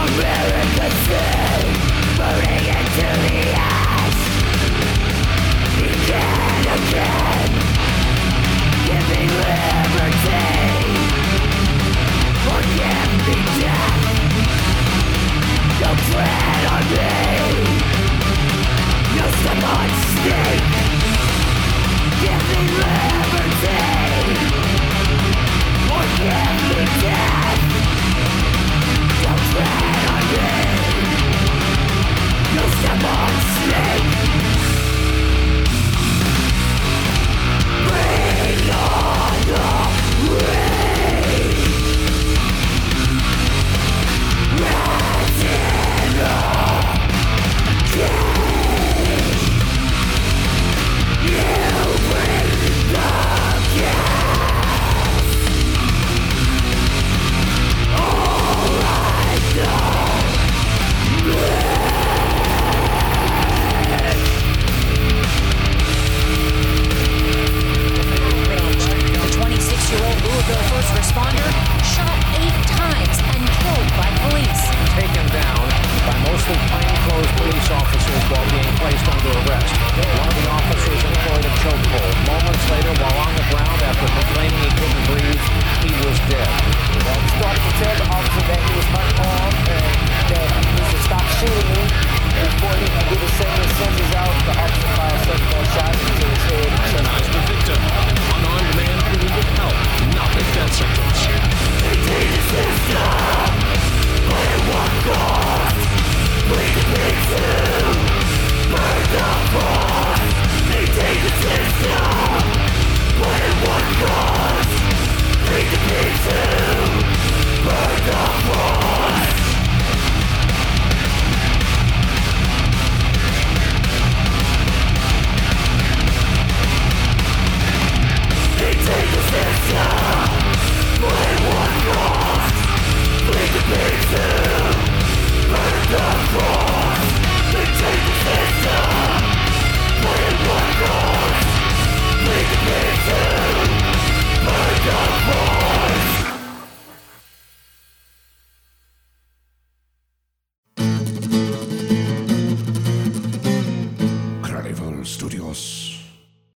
American sea, burning into the air.